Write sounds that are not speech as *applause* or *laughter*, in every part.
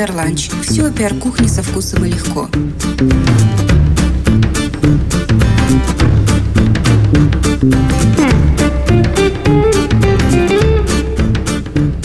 Пиар-ланч. Все о пиар-кухне со вкусом и легко.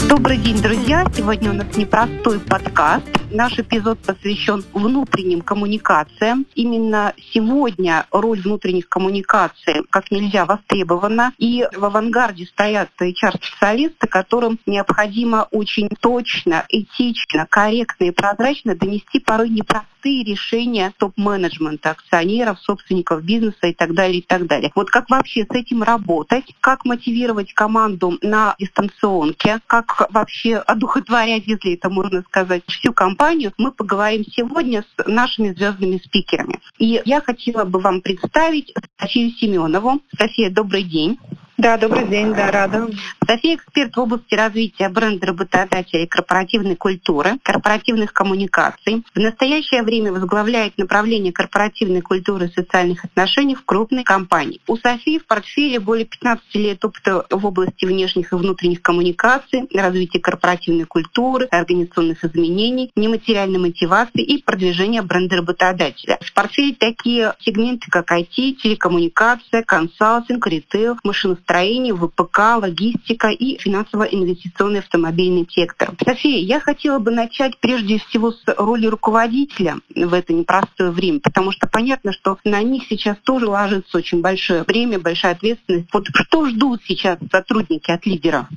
Добрый день, друзья! Сегодня у нас непростой подкаст Наш эпизод посвящен внутренним коммуникациям. Именно сегодня роль внутренних коммуникаций как нельзя востребована. И в авангарде стоят HR-специалисты, которым необходимо очень точно, этично, корректно и прозрачно донести порой непростые решения топ-менеджмента, акционеров, собственников бизнеса и так далее, и так далее. Вот как вообще с этим работать, как мотивировать команду на дистанционке, как вообще одухотворять, если это можно сказать, всю компанию, компанию мы поговорим сегодня с нашими звездными спикерами. И я хотела бы вам представить Софию Семенову. София, добрый день. Да, добрый день, да, рада. София эксперт в области развития бренда работодателей корпоративной культуры, корпоративных коммуникаций. В настоящее время возглавляет направление корпоративной культуры и социальных отношений в крупной компании. У Софии в портфеле более 15 лет опыта в области внешних и внутренних коммуникаций, развития корпоративной культуры, организационных изменений, нематериальной мотивации и продвижения бренда работодателя. В портфеле такие сегменты, как IT, телекоммуникация, консалтинг, ритейл, машиностроение строение, ВПК, логистика и финансово-инвестиционный автомобильный сектор. София, я хотела бы начать прежде всего с роли руководителя в это непростое время, потому что понятно, что на них сейчас тоже ложится очень большое время, большая ответственность. Вот что ждут сейчас сотрудники от лидера?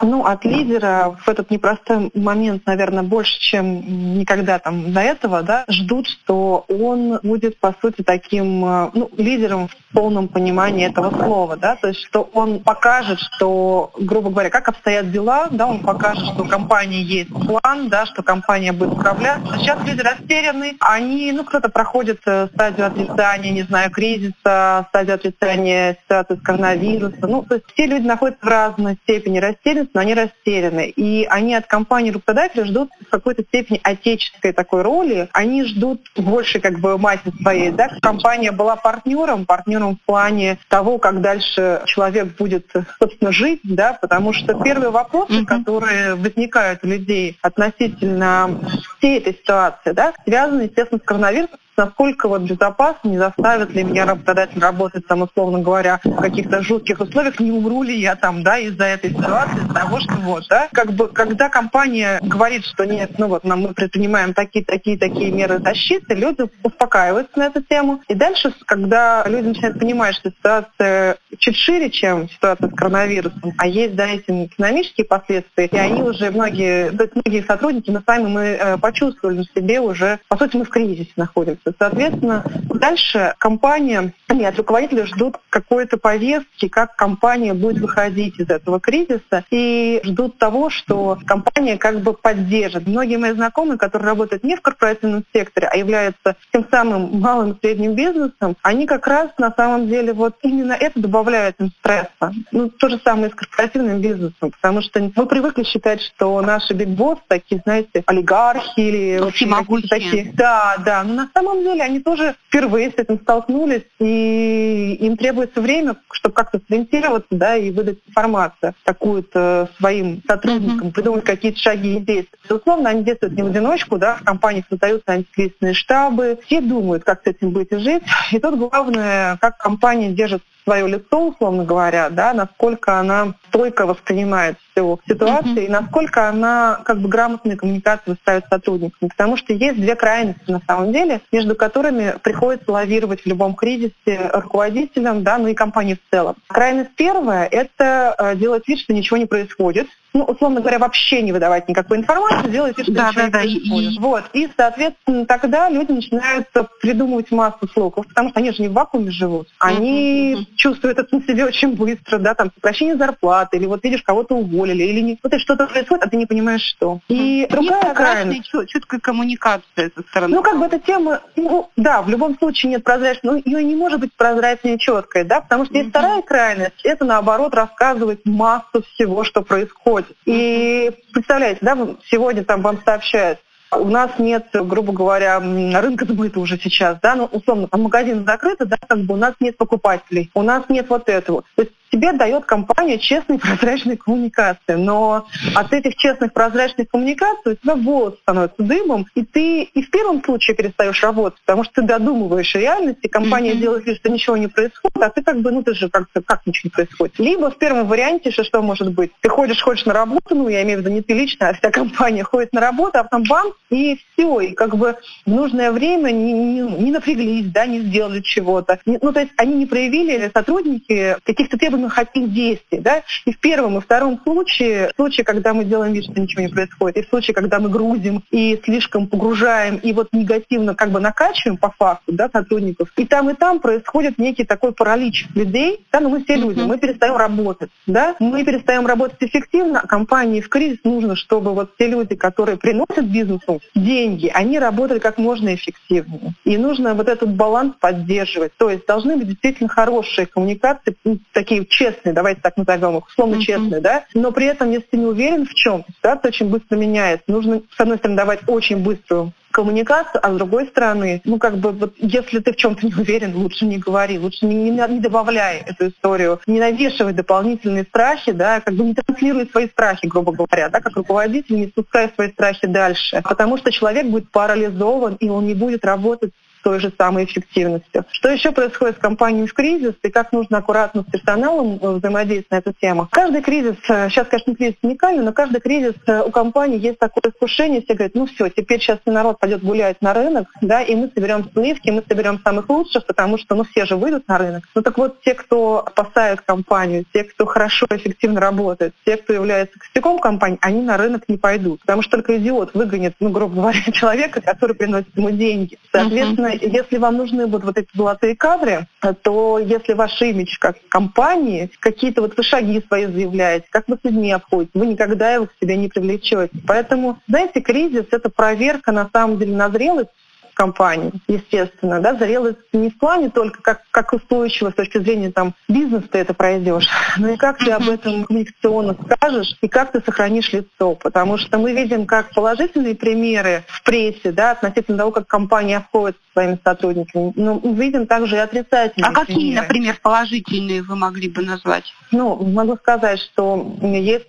Ну, от лидера в этот непростой момент, наверное, больше, чем никогда там до этого, да, ждут, что он будет, по сути, таким э, ну, лидером в полном понимании этого слова, да, то есть что он покажет, что, грубо говоря, как обстоят дела, да, он покажет, что у компании есть план, да, что компания будет управляться. Сейчас люди растеряны, они, ну, кто-то проходит э, стадию отрицания, не знаю, кризиса, стадию отрицания ситуации с коронавирусом, ну, то есть все люди находятся в разной степени растерянности, но они растеряны. И они от компании работодателя ждут в какой-то степени отеческой такой роли. Они ждут больше как бы массы своей. Да? Компания была партнером, партнером в плане того, как дальше человек будет, собственно, жить, да, потому что первые вопросы, mm-hmm. которые возникают у людей относительно всей этой ситуации, да, связаны, естественно, с коронавирусом, насколько вот безопасно, не заставит ли меня работодатель работать там, условно говоря, в каких-то жутких условиях, не умру ли я там, да, из-за этой ситуации, из-за того, что вот, да, как бы, когда компания говорит, что нет, ну вот, нам мы предпринимаем такие, такие, такие меры защиты, люди успокаиваются на эту тему. И дальше, когда люди начинают понимать, что ситуация чуть шире, чем ситуация с коронавирусом, а есть, да, эти экономические последствия, и они уже многие, то есть многие сотрудники, мы сами мы э, почувствовали на себе уже, по сути, мы в кризисе находимся. Соответственно, дальше компания, нет, руководители ждут какой-то повестки, как компания будет выходить из этого кризиса, и ждут того, что компания как бы поддержит. Многие мои знакомые, которые работают не в корпоративном секторе, а являются тем самым малым и средним бизнесом, они как раз на самом деле вот именно это добавляет им стресса. Ну, то же самое с корпоративным бизнесом, потому что мы привыкли считать, что наши бигбосс такие, знаете, олигархи или вообще такие. Да, да. Но на самом самом деле они тоже впервые с этим столкнулись, и им требуется время, чтобы как-то сориентироваться, да, и выдать информацию такую-то своим сотрудникам, mm-hmm. придумать какие-то шаги и действия. Безусловно, они действуют не в одиночку, да, в компаниях создаются антикризисные штабы, все думают, как с этим быть и жить. И тут главное, как компания держит свое лицо, условно говоря, да, насколько она стойко воспринимает всю ситуацию mm-hmm. и насколько она как бы грамотные коммуникации ставит с сотрудниками. Потому что есть две крайности на самом деле, между которыми приходится лавировать в любом кризисе руководителям, да, ну и компании в целом. Крайность первая — это э, делать вид, что ничего не происходит, ну, условно говоря, вообще не выдавать никакой информации, делать вид, что да, да, да. И... Вот. И, соответственно, тогда люди начинают придумывать массу слухов, потому что они же не в вакууме живут. Они mm-hmm. чувствуют это на себе очень быстро, да, там, сокращение зарплаты, или вот видишь, кого-то уволили, или не... Вот что-то происходит, а ты не понимаешь, что. И другая крайность... четкая коммуникация со стороны. Ну, как бы эта тема, ну, да, в любом случае нет прозрачной, но ее не может быть прозрачной и четкой, да, потому что mm-hmm. есть вторая крайность, это, наоборот, рассказывать массу всего, что происходит. И представляете, да, сегодня там вам сообщают, у нас нет, грубо говоря, рынка сбыта уже сейчас, да, ну, условно, там магазин закрыт, да, как бы у нас нет покупателей, у нас нет вот этого. То есть тебе дает компания честные прозрачные коммуникации. Но от этих честных прозрачных коммуникаций у тебя волосы становятся дымом, и ты и в первом случае перестаешь работать, потому что ты додумываешь реальность, и компания mm-hmm. делает вид, что ничего не происходит, а ты как бы, ну ты же как-то, как ничего не происходит. Либо в первом варианте, что, что может быть, ты ходишь, ходишь на работу, ну я имею в виду не ты лично, а вся компания ходит на работу, а потом бам, и все, и как бы в нужное время не, не, не напряглись, да, не сделали чего-то. Ну то есть они не проявили, сотрудники, каких-то требованных от них действий, да, и в первом и втором случае, в случае, когда мы делаем вид, что ничего не происходит, и в случае, когда мы грузим и слишком погружаем, и вот негативно как бы накачиваем по факту, да, сотрудников, и там, и там происходит некий такой паралич людей, да, но мы все люди, мы перестаем работать, да, мы перестаем работать эффективно, а компании в кризис нужно, чтобы вот те люди, которые приносят бизнесу деньги, они работали как можно эффективнее. И нужно вот этот баланс поддерживать. То есть должны быть действительно хорошие коммуникации, такие честные, давайте так назовем их, условно честные, да, но при этом, если ты не уверен в чем, ситуация очень быстро меняется. Нужно, с одной стороны, давать очень быструю коммуникацию, а с другой стороны, ну как бы вот если ты в чем-то не уверен, лучше не говори, лучше не, не, не добавляй эту историю, не навешивай дополнительные страхи, да, как бы не транслируй свои страхи, грубо говоря, да, как руководитель не спускай свои страхи дальше, потому что человек будет парализован и он не будет работать той же самой эффективностью. Что еще происходит с компанией в кризис и как нужно аккуратно с персоналом э, взаимодействовать на эту тему? Каждый кризис, э, сейчас, конечно, кризис уникальный, но каждый кризис э, у компании есть такое искушение, все говорят, ну все, теперь сейчас народ пойдет гулять на рынок, да, и мы соберем сливки, мы соберем самых лучших, потому что, ну, все же выйдут на рынок. Ну так вот, те, кто спасают компанию, те, кто хорошо, эффективно работает, те, кто является костяком компании, они на рынок не пойдут, потому что только идиот выгонит, ну, грубо говоря, *laughs* человека, который приносит ему деньги. Соответственно, если вам нужны будут вот эти золотые кадры, то если ваш имидж как компании, какие-то вот вы шаги свои заявляете, как вы с людьми обходите, вы никогда его к себе не привлечете. Поэтому, знаете, кризис — это проверка на самом деле на зрелость компании, естественно, да, зрелость не в плане только как, как устойчиво с точки зрения там бизнеса ты это пройдешь, *laughs* но и как ты об этом коммуникационно скажешь и как ты сохранишь лицо, потому что мы видим как положительные примеры в прессе, да, относительно того, как компания обходит со своими сотрудниками, но мы видим также и отрицательные А какие, примеры. например, положительные вы могли бы назвать? Ну, могу сказать, что есть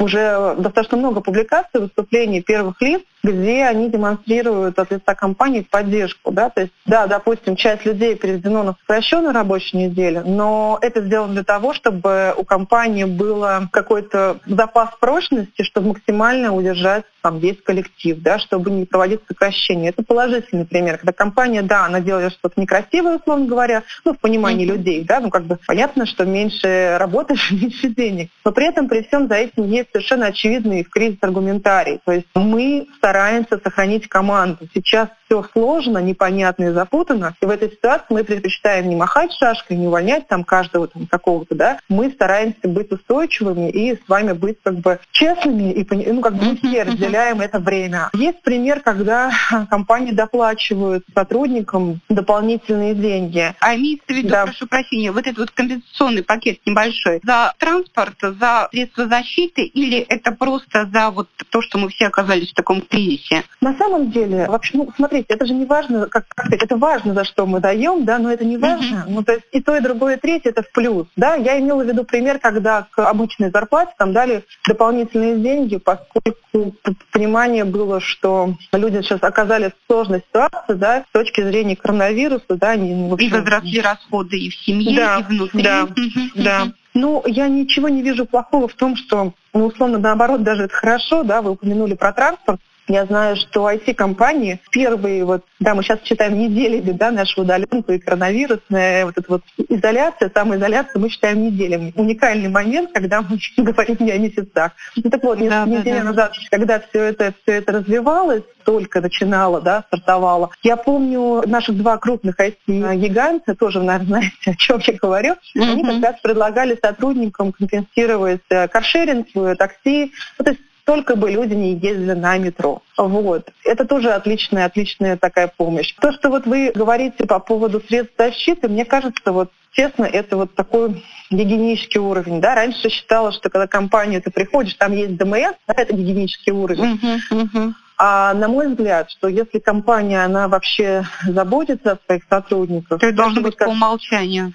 уже достаточно много публикаций, выступлений первых лиц, где они демонстрируют от лица компании поддержку. Да? То есть, да, допустим, часть людей переведено на сокращенную рабочую неделю, но это сделано для того, чтобы у компании было какой-то запас прочности, чтобы максимально удержать там весь коллектив, да, чтобы не проводить сокращения. Это положительный пример, когда компания, да, она делает что-то некрасивое, условно говоря, ну, в понимании mm-hmm. людей, да, ну, как бы понятно, что меньше работаешь, *laughs* меньше денег. Но при этом, при всем за этим есть совершенно очевидный в кризис аргументарий. То есть мы стараемся стараемся сохранить команду. Сейчас все сложно, непонятно и запутано. И в этой ситуации мы предпочитаем не махать шашкой, не увольнять там каждого там какого-то, да. Мы стараемся быть устойчивыми и с вами быть как бы честными и ну как бы мы все разделяем это время. Есть пример, когда *laughs* компании доплачивают сотрудникам дополнительные деньги. А имеется в виду, да. прошу прощения, вот этот вот компенсационный пакет небольшой за транспорт, за средства защиты или это просто за вот то, что мы все оказались в таком кризисе? кризисе? На самом деле, вообще, ну, смотрите, это же не важно, как, как сказать, это важно, за что мы даем, да, но это не важно. Mm-hmm. Ну, то есть и то, и другое, и третье это в плюс, да. Я имела в виду пример, когда к обычной зарплате там дали дополнительные деньги, поскольку понимание было, что люди сейчас оказались в сложной ситуации, да, с точки зрения коронавируса, да, они, ну, в общем, и возросли расходы и в семье, да, и внутри. Да, да. Ну, я ничего не вижу плохого в том, что, ну, условно, наоборот, даже это хорошо, да, вы упомянули про транспорт, я знаю, что IT-компании первые, вот, да, мы сейчас читаем неделями, да, нашу удаленку и коронавирусная вот эта вот изоляция, самоизоляция, мы считаем неделями. Уникальный момент, когда мы *laughs* говорим не о месяцах. Ну так вот, да, недель да, назад, когда все это, все это развивалось, только начинало, да, стартовало. Я помню наших два крупных IT-гиганта, тоже, наверное, *laughs* знаете, о чем я говорю, mm-hmm. они как раз предлагали сотрудникам компенсировать э, каршеринг, такси, ну, то есть только бы люди не ездили на метро. Вот. Это тоже отличная, отличная такая помощь. То, что вот вы говорите по поводу средств защиты, мне кажется, вот честно, это вот такой гигиенический уровень. Да? Раньше считала, что когда компанию ты приходишь, там есть ДМС, да, это гигиенический уровень. Uh-huh, uh-huh. А на мой взгляд, что если компания, она вообще заботится о своих сотрудниках... То это должно быть как... по умолчанию.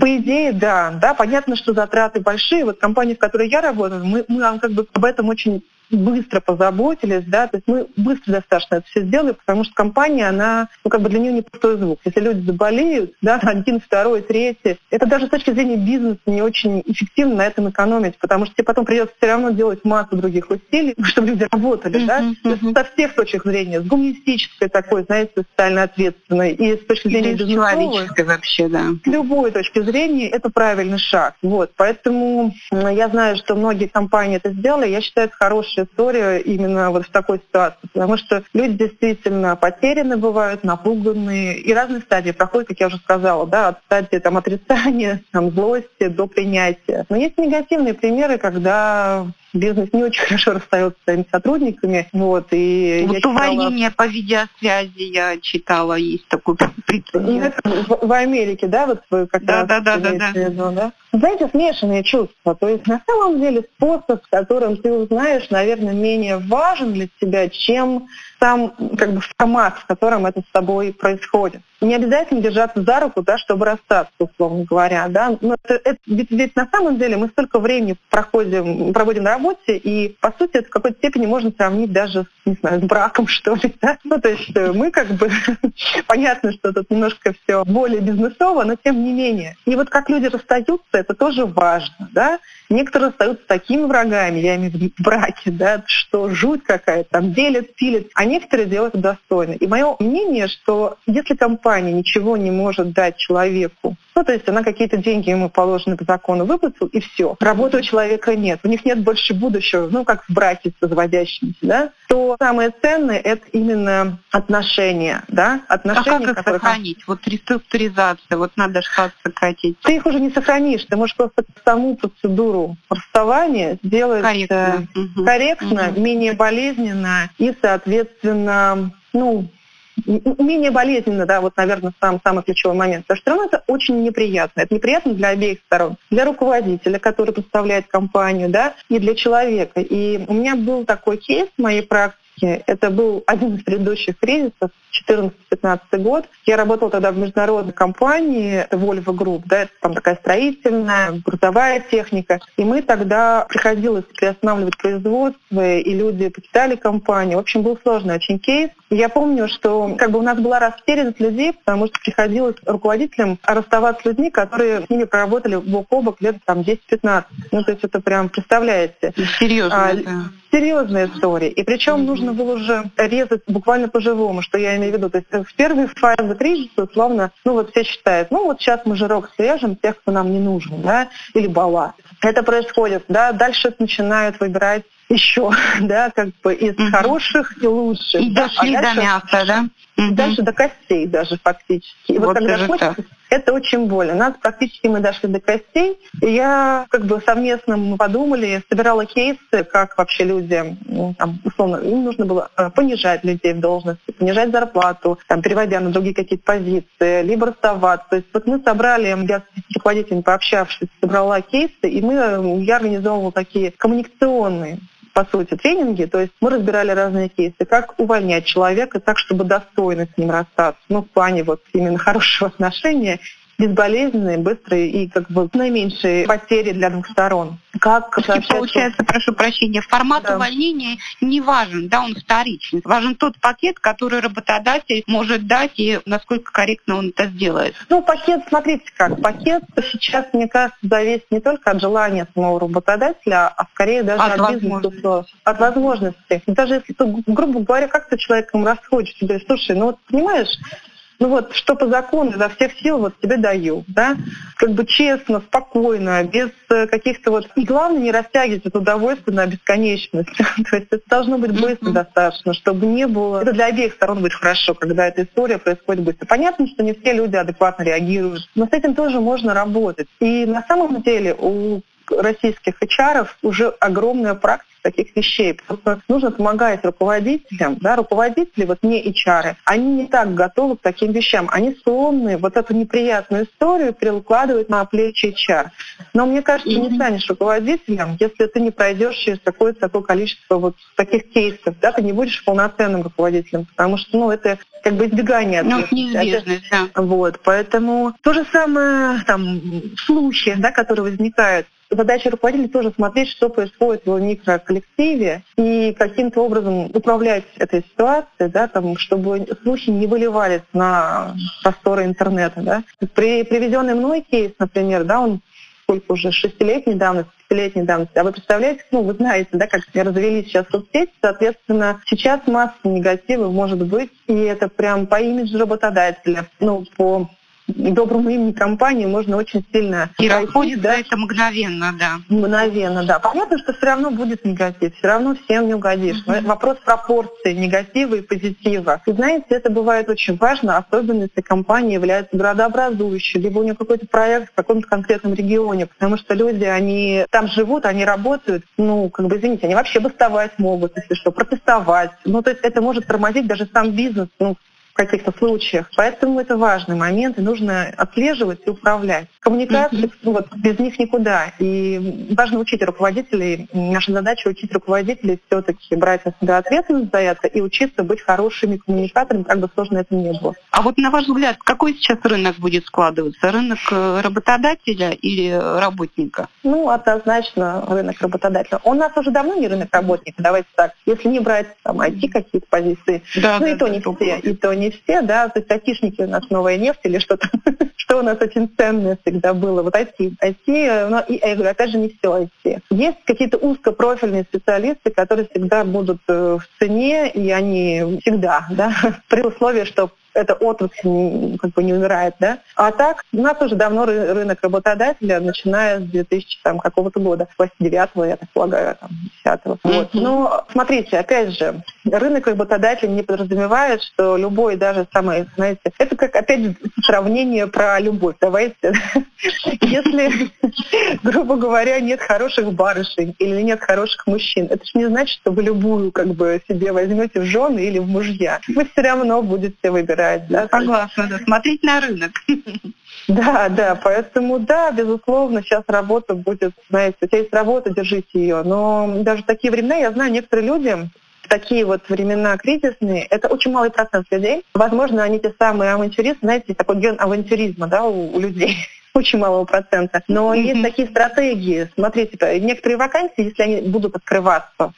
По идее, да. да. Понятно, что затраты большие. Вот компания, в которой я работаю, мы, мы как бы об этом очень быстро позаботились, да, то есть мы быстро достаточно это все сделали, потому что компания, она, ну, как бы для нее не пустой звук. Если люди заболеют, да, *laughs* один, второй, третий, это даже с точки зрения бизнеса не очень эффективно на этом экономить, потому что тебе потом придется все равно делать массу других усилий, *laughs* чтобы люди работали, да, то есть со всех точек зрения, с гуманистической такой, знаете, социально ответственной, и с точки зрения человеческой вообще, да. С любой точки зрения это правильный шаг. Вот, поэтому я знаю, что многие компании это сделали, я считаю, это хорошая история именно вот в такой ситуации, потому что люди действительно потеряны бывают, напуганные, и разные стадии проходят, как я уже сказала, да, от стадии там, отрицания, там, злости до принятия. Но есть негативные примеры, когда бизнес не очень *laughs* хорошо расстается с своими сотрудниками. Вот, и вот читала... увольнение по видеосвязи я читала, есть такой *laughs* прецедент. В, в Америке, да, вот вы как да, раз да, да, да, да. Виду, да? Знаете, смешанные чувства. То есть на самом деле способ, которым ты узнаешь, наверное, менее важен для тебя, чем сам как бы формат, в котором это с тобой происходит. Не обязательно держаться за руку, да, чтобы расстаться, условно говоря. Да? Но это, это, ведь, ведь на самом деле мы столько времени проходим, проводим на работе, и по сути это в какой-то степени можно сравнить даже не знаю, с браком, *laughs* что ли. Да? Ну, то есть э, мы как бы, *laughs* понятно, что тут немножко все более бизнесово, но тем не менее. И вот как люди расстаются, это тоже важно. Да? Некоторые остаются такими врагами, я имею в виду в браке, да, что жуть какая-то, там делят, пилят, а некоторые делают достойно. И мое мнение, что если компания ничего не может дать человеку, ну, то есть она какие-то деньги ему положены по закону выплатил, и все. Работы у человека нет. У них нет больше будущего, ну, как в браке с разводящимися, да, то самое ценное — это именно отношения, да, отношения, а как их которые... сохранить? Вот реструктуризация, вот надо штат сократить. Ты их уже не сохранишь, ты можешь просто саму процедуру расставания сделать корректно, угу. корректно угу. менее болезненно и, соответственно, ну, менее болезненно, да, вот, наверное, сам самый ключевой момент. Потому что все равно это очень неприятно. Это неприятно для обеих сторон. Для руководителя, который представляет компанию, да, и для человека. И у меня был такой кейс в моей практике, это был один из предыдущих кризисов, 14-15 год. Я работала тогда в международной компании, это Volvo Group, да, это там такая строительная, грузовая техника. И мы тогда приходилось приостанавливать производство, и люди покидали компанию. В общем, был сложный очень кейс. Я помню, что как бы у нас была растерянность людей, потому что приходилось руководителям расставаться с людьми, которые с ними проработали бок о бок лет там 10-15. Ну, то есть это прям, представляете. Серьезно. А, да. Серьезная история. И причем mm-hmm. нужно было уже резать буквально по-живому, что я имею в виду. То есть в первой фазе кризиса, условно, ну вот все считают, ну вот сейчас мы жирок срежем тех, кто нам не нужен, да, или бала. Это происходит, да, дальше начинают выбирать еще, *laughs* да, как бы из угу. хороших и лучших. И да, дошли а дальше, до мяса, да? Угу. Дальше до костей даже фактически. И вот, вот когда хочется, это очень больно. Нас практически мы дошли до костей. И я как бы совместно мы подумали, собирала кейсы, как вообще люди, ну, там, условно, им нужно было э, понижать людей в должности, понижать зарплату, там, переводя на другие какие-то позиции, либо расставаться. То есть вот мы собрали, я с руководителями пообщавшись, собрала кейсы, и мы, я организовывала такие коммуникационные по сути, тренинги. То есть мы разбирали разные кейсы, как увольнять человека так, чтобы достойно с ним расстаться. Ну, в плане вот именно хорошего отношения безболезненные, быстрые и как бы наименьшие потери для двух сторон. Как сообщать... Получается, прошу прощения, формат да. увольнения не важен, да, он вторичен. Важен тот пакет, который работодатель может дать и насколько корректно он это сделает. Ну, пакет, смотрите как, пакет сейчас, мне кажется, зависит не только от желания самого работодателя, а скорее даже от, от бизнеса, от возможностей. Даже если ты, грубо говоря, как ты человеком ты говоришь, слушай, ну вот понимаешь, ну вот, что по закону изо всех сил вот тебе даю, да, как бы честно, спокойно, без э, каких-то вот... И главное, не растягивать это удовольствие на бесконечность. *laughs* То есть это должно быть быстро mm-hmm. достаточно, чтобы не было... Это для обеих сторон будет хорошо, когда эта история происходит быстро. Понятно, что не все люди адекватно реагируют, но с этим тоже можно работать. И на самом деле у российских HR уже огромная практика таких вещей. Потому что нужно помогать руководителям, да, руководители, вот не HR, они не так готовы к таким вещам. Они склонны вот эту неприятную историю перекладывать на плечи HR. Но мне кажется, mm-hmm. не станешь руководителем, если ты не пройдешь через какое-то такое количество вот таких кейсов, да, ты не будешь полноценным руководителем, потому что, ну, это как бы избегание ну, неизбежность, да. Вот, поэтому то же самое, там, слухи, да, которые возникают, задача руководителя тоже смотреть, что происходит в его микроколлективе и каким-то образом управлять этой ситуацией, да, там, чтобы слухи не выливались на просторы интернета. Да. При приведенный мной кейс, например, да, он сколько уже шестилетней давности, пятилетней давности. А вы представляете, ну, вы знаете, да, как развелись сейчас соцсети, соответственно, сейчас масса негатива может быть, и это прям по имиджу работодателя, ну, по доброму имени компании можно очень сильно... И расходится да? это мгновенно, да. Мгновенно, да. Понятно, что все равно будет негатив, все равно всем не угодишь. Но это вопрос пропорции негатива и позитива. И знаете, это бывает очень важно, особенно если компания является городообразующей, либо у нее какой-то проект в каком-то конкретном регионе, потому что люди, они там живут, они работают, ну, как бы, извините, они вообще бастовать могут, если что, протестовать. Ну, то есть это может тормозить даже сам бизнес, ну, каких-то случаях. Поэтому это важный момент, и нужно отслеживать и управлять. Коммуникации, mm-hmm. ну, вот, без них никуда. И важно учить руководителей. Наша задача учить руководителей все-таки брать на себя ответственность за это и учиться быть хорошими коммуникаторами, как бы сложно это ни было. А вот на ваш взгляд, какой сейчас рынок будет складываться? Рынок э, работодателя или работника? Ну, однозначно рынок работодателя. Он у нас уже давно не рынок работника, давайте так. Если не брать там IT какие-то позиции, да, ну да, и то да, не все, и то не все, да, то есть айтишники у нас новая нефть или что-то, *laughs* что у нас очень ценное всегда было. Вот IT, IT, но и, я говорю, опять же, не все IT. Есть какие-то узкопрофильные специалисты, которые всегда будут э, в цене, и они всегда, да, *laughs* при условии, что эта отрасль как бы не умирает, да. А так, у нас уже давно рынок работодателя, начиная с 2000 там, какого-то года, 89 я так полагаю, там, 10 -го. Вот. Но смотрите, опять же, рынок работодателя не подразумевает, что любой, даже самый, знаете, это как опять сравнение про любовь. Давайте, *laughs* если, грубо говоря, нет хороших барышень или нет хороших мужчин, это же не значит, что вы любую как бы себе возьмете в жены или в мужья. Вы все равно будете выбирать выбирать. Да? Согласна, да. Смотреть на рынок. *laughs* Да, да, поэтому да, безусловно, сейчас работа будет, знаете, у тебя есть работа, держите ее. Но даже в такие времена, я знаю, некоторые люди, в такие вот времена кризисные, это очень малый процент людей. Возможно, они те самые авантюристы, знаете, такой ген авантюризма да, у, у людей *laughs* очень малого процента. Но mm-hmm. есть такие стратегии. Смотрите, некоторые вакансии, если они будут открываться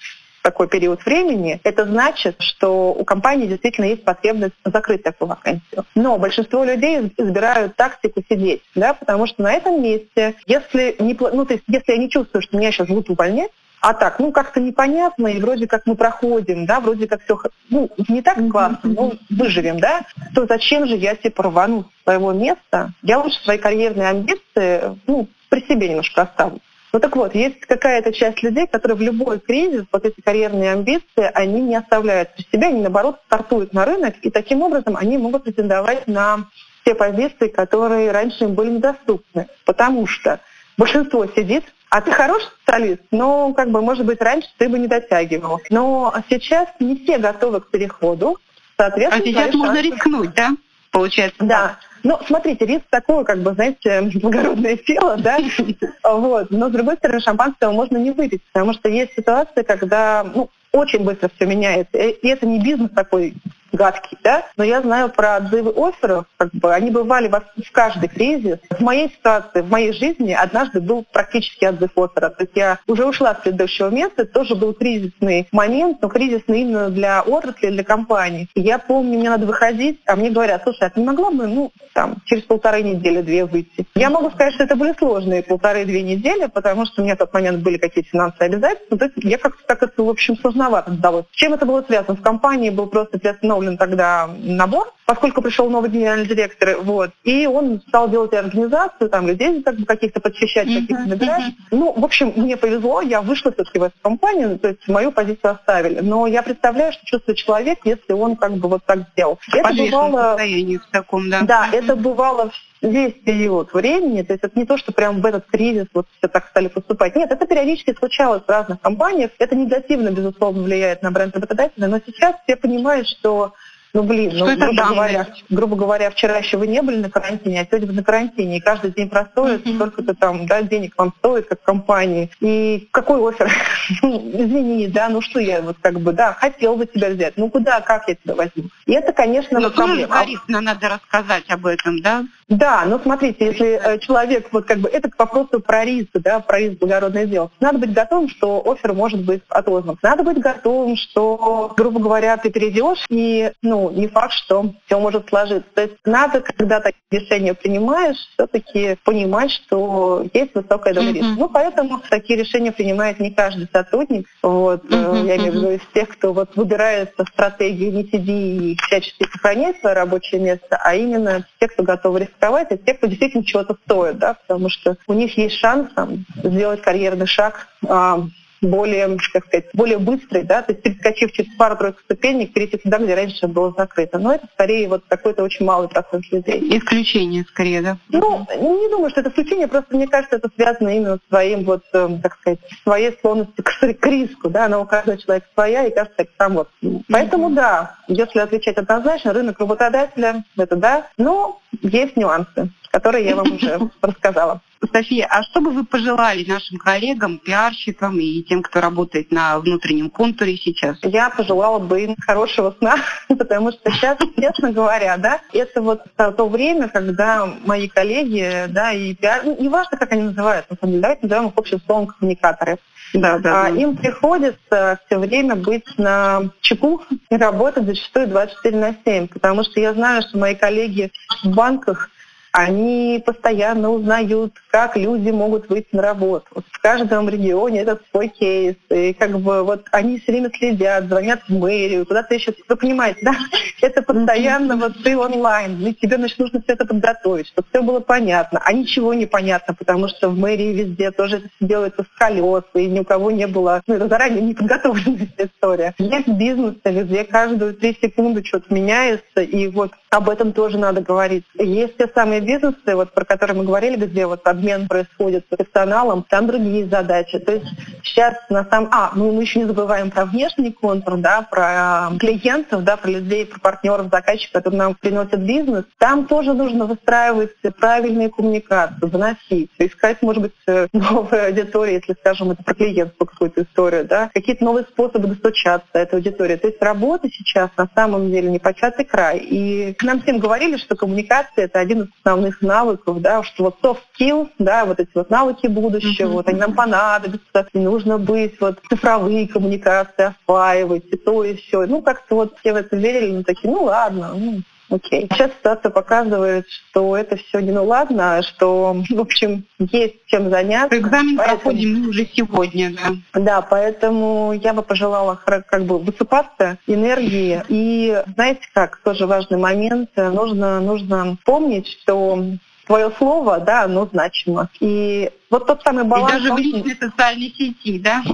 такой период времени, это значит, что у компании действительно есть потребность закрыть такую вакансию. Но большинство людей избирают тактику сидеть, да, потому что на этом месте, если не, ну, то есть, если я не чувствую, что меня сейчас будут увольнять, а так, ну как-то непонятно, и вроде как мы проходим, да, вроде как все, ну, не так классно, но выживем, да, то зачем же я типа рвану с своего места? Я лучше свои карьерные амбиции, ну, при себе немножко оставлю. Ну так вот, есть какая-то часть людей, которые в любой кризис, вот эти карьерные амбиции, они не оставляют при себе, они наоборот стартуют на рынок, и таким образом они могут претендовать на те позиции, которые раньше им были недоступны. Потому что большинство сидит, а ты хороший специалист, но как бы, может быть, раньше ты бы не дотягивал. Но сейчас не все готовы к переходу. Соответственно, а сейчас можно шансы... рискнуть, да? Получается. Да. Так. Ну, смотрите, риск такой, как бы, знаете, *laughs* благородное тело, да, *laughs* вот. Но, с другой стороны, шампанского можно не выпить, потому что есть ситуации, когда, ну, очень быстро все меняется. И это не бизнес такой гадкий, да, но я знаю про отзывы офферов, как бы они бывали в каждый кризис. В моей ситуации, в моей жизни однажды был практически отзыв оффера. То есть я уже ушла с предыдущего места, тоже был кризисный момент, но кризисный именно для отрасли, для компании. Я помню, мне надо выходить, а мне говорят, слушай, а ты не могла бы, ну, там, через полторы недели, две выйти? Я могу сказать, что это были сложные полторы-две недели, потому что у меня в тот момент были какие-то финансовые обязательства. То есть я как-то так это, в общем, сложновато сдалось. Чем это было связано? В компании был просто приостановлен установлен тогда набор, поскольку пришел новый генеральный директор, вот, и он стал делать организацию, там, людей как бы каких-то подчищать, uh-huh, каких-то набирать. Uh-huh. Ну, в общем, мне повезло, я вышла все-таки в эту компанию, то есть мою позицию оставили. Но я представляю, что чувствует человек, если он как бы вот так сделал. Это бывало... в таком, да. Да, uh-huh. это бывало весь период времени, то есть это не то, что прям в этот кризис вот все так стали поступать. Нет, это периодически случалось в разных компаниях. Это негативно, безусловно, влияет на бренд работодателя, но сейчас все понимают, что ну, блин, что ну, грубо говоря, грубо говоря, вчера еще вы не были на карантине, а сегодня вы на карантине, и каждый день простой, mm-hmm. сколько-то там, да, денег вам стоит, как компании. И какой офер? *laughs* Ну, извини, да, ну что я вот как бы, да, хотел бы тебя взять, ну куда, как я тебя возьму? И это, конечно, Но проблема. Но надо рассказать об этом, да? Да, ну смотрите, если э, человек, вот как бы, это к вопросу про риск, да, про риск благородное дело. Надо быть готовым, что офер может быть отозван. Надо быть готовым, что, грубо говоря, ты перейдешь, и, ну, не факт, что все может сложиться. То есть надо, когда такие решения принимаешь, все-таки понимать, что есть высокая доля риска. Mm-hmm. Ну, поэтому такие решения принимает не каждый сотрудник. Вот, mm-hmm. я имею в виду из тех, кто вот выбирает стратегию не сиди и всячески сохранять свое рабочее место, а именно те, кто готовы рисковать рисковать, это те, кто действительно чего-то стоит, да, потому что у них есть шанс там, сделать карьерный шаг а, более, как сказать, более быстрый, да, то есть перескочив через пару-тройку ступенек, перейти туда, где раньше было закрыто. Но это скорее вот какой-то очень малый процент людей. Исключение скорее, да? Ну, не думаю, что это исключение, просто мне кажется, это связано именно с своим вот, э, так сказать, своей склонностью к, к риску, да, она у каждого человека своя, и кажется, так сам вот. Поэтому да, если отвечать однозначно, рынок работодателя, это да, но есть нюансы, которые я вам уже *laughs* рассказала. София, а что бы вы пожелали нашим коллегам, пиарщикам и тем, кто работает на внутреннем контуре сейчас? Я пожелала бы им хорошего сна, *laughs* потому что сейчас, честно говоря, да, это вот то время, когда мои коллеги, да, и пиар, ну, не важно, как они называются, на самом деле, давайте назовем их общим словом коммуникаторы. Да, да, да. Им приходится все время быть на чеку и работать зачастую 24 на 7, потому что я знаю, что мои коллеги в банках они постоянно узнают, как люди могут выйти на работу. В каждом регионе этот свой кейс. И как бы вот они все время следят, звонят в мэрию, куда-то еще. Вы понимаете, да? *laughs* Это постоянно вот ты онлайн. И тебе значит, нужно все это подготовить, чтобы все было понятно. А ничего не понятно, потому что в мэрии везде тоже это все делается с колес, и ни у кого не было, ну это заранее не подготовленная *laughs* история. Есть бизнес, где каждую три секунды что-то меняется, и вот об этом тоже надо говорить. Есть те самые бизнесы, вот, про которые мы говорили, где вот обмен происходит с персоналом, там другие задачи. То есть сейчас на самом... А, ну мы еще не забываем про внешний контур, да, про э, клиентов, да, про людей, про партнеров, заказчиков, которые нам приносят бизнес. Там тоже нужно выстраивать правильные коммуникации, выносить, искать, может быть, э, *laughs* новые аудитории, если, скажем, это про клиентскую какую-то историю, да, какие-то новые способы достучаться до этой аудитории. То есть работа сейчас на самом деле не початый край. И нам всем говорили, что коммуникация — это один из основных навыков, да, что вот soft skills, да, вот эти вот навыки будущего, mm-hmm. вот они нам понадобятся, и нужно быть вот цифровые коммуникации осваивать, и то, и все. Ну, как-то вот все в это верили, ну, такие, ну, ладно, ну, Окей. Сейчас ситуация показывает, что это все не ну ладно, что, в общем, есть чем заняться. Экзамен поэтому... проходим мы уже сегодня, да. Да, поэтому я бы пожелала как бы высыпаться, энергии. И знаете как, тоже важный момент, нужно, нужно помнить, что твое слово, да, оно значимо. И вот тот самый баланс... И даже в личной социальной сети, да?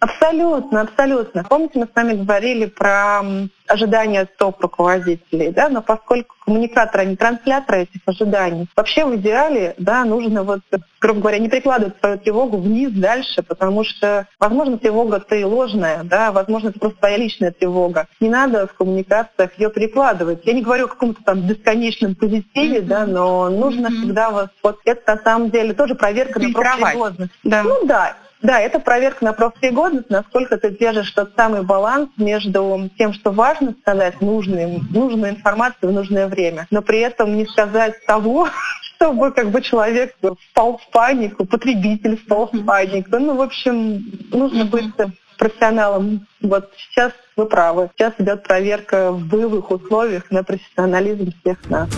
Абсолютно, абсолютно. Помните, мы с вами говорили про ожидания топ-руководителей, да, но поскольку коммуникаторы, они трансляторы этих ожиданий, вообще в идеале, да, нужно вот, грубо говоря, не прикладывать свою тревогу вниз дальше, потому что, возможно, тревога-то и ложная, да, возможно, это просто твоя личная тревога. Не надо в коммуникациях ее прикладывать. Я не говорю о каком-то там бесконечном позитиве, mm-hmm. да, но нужно mm-hmm. всегда вот, вот это на самом деле тоже проверка на профпригодность. Да. Ну да, да, это проверка на профпригодность, насколько ты держишь тот самый баланс между тем, что важно сказать нужную, нужную информацию в нужное время, но при этом не сказать того, *laughs* чтобы как бы человек впал в панику, потребитель впал в панику. Ну, в общем, нужно быть профессионалом. Вот сейчас вы правы. Сейчас идет проверка в боевых условиях на профессионализм всех нас.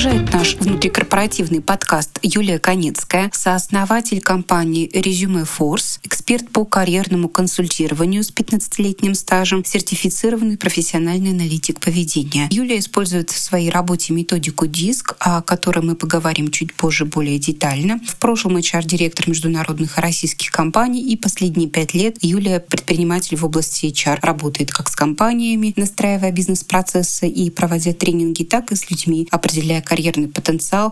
Продолжает наш внутрикорпоративный подкаст Юлия Конецкая, сооснователь компании Resume Force, эксперт по карьерному консультированию с 15-летним стажем, сертифицированный профессиональный аналитик поведения. Юлия использует в своей работе методику ДИСК, о которой мы поговорим чуть позже более детально. В прошлом HR-директор международных российских компаний и последние пять лет Юлия предприниматель в области HR. Работает как с компаниями, настраивая бизнес-процессы и проводя тренинги, так и с людьми, определяя карьерный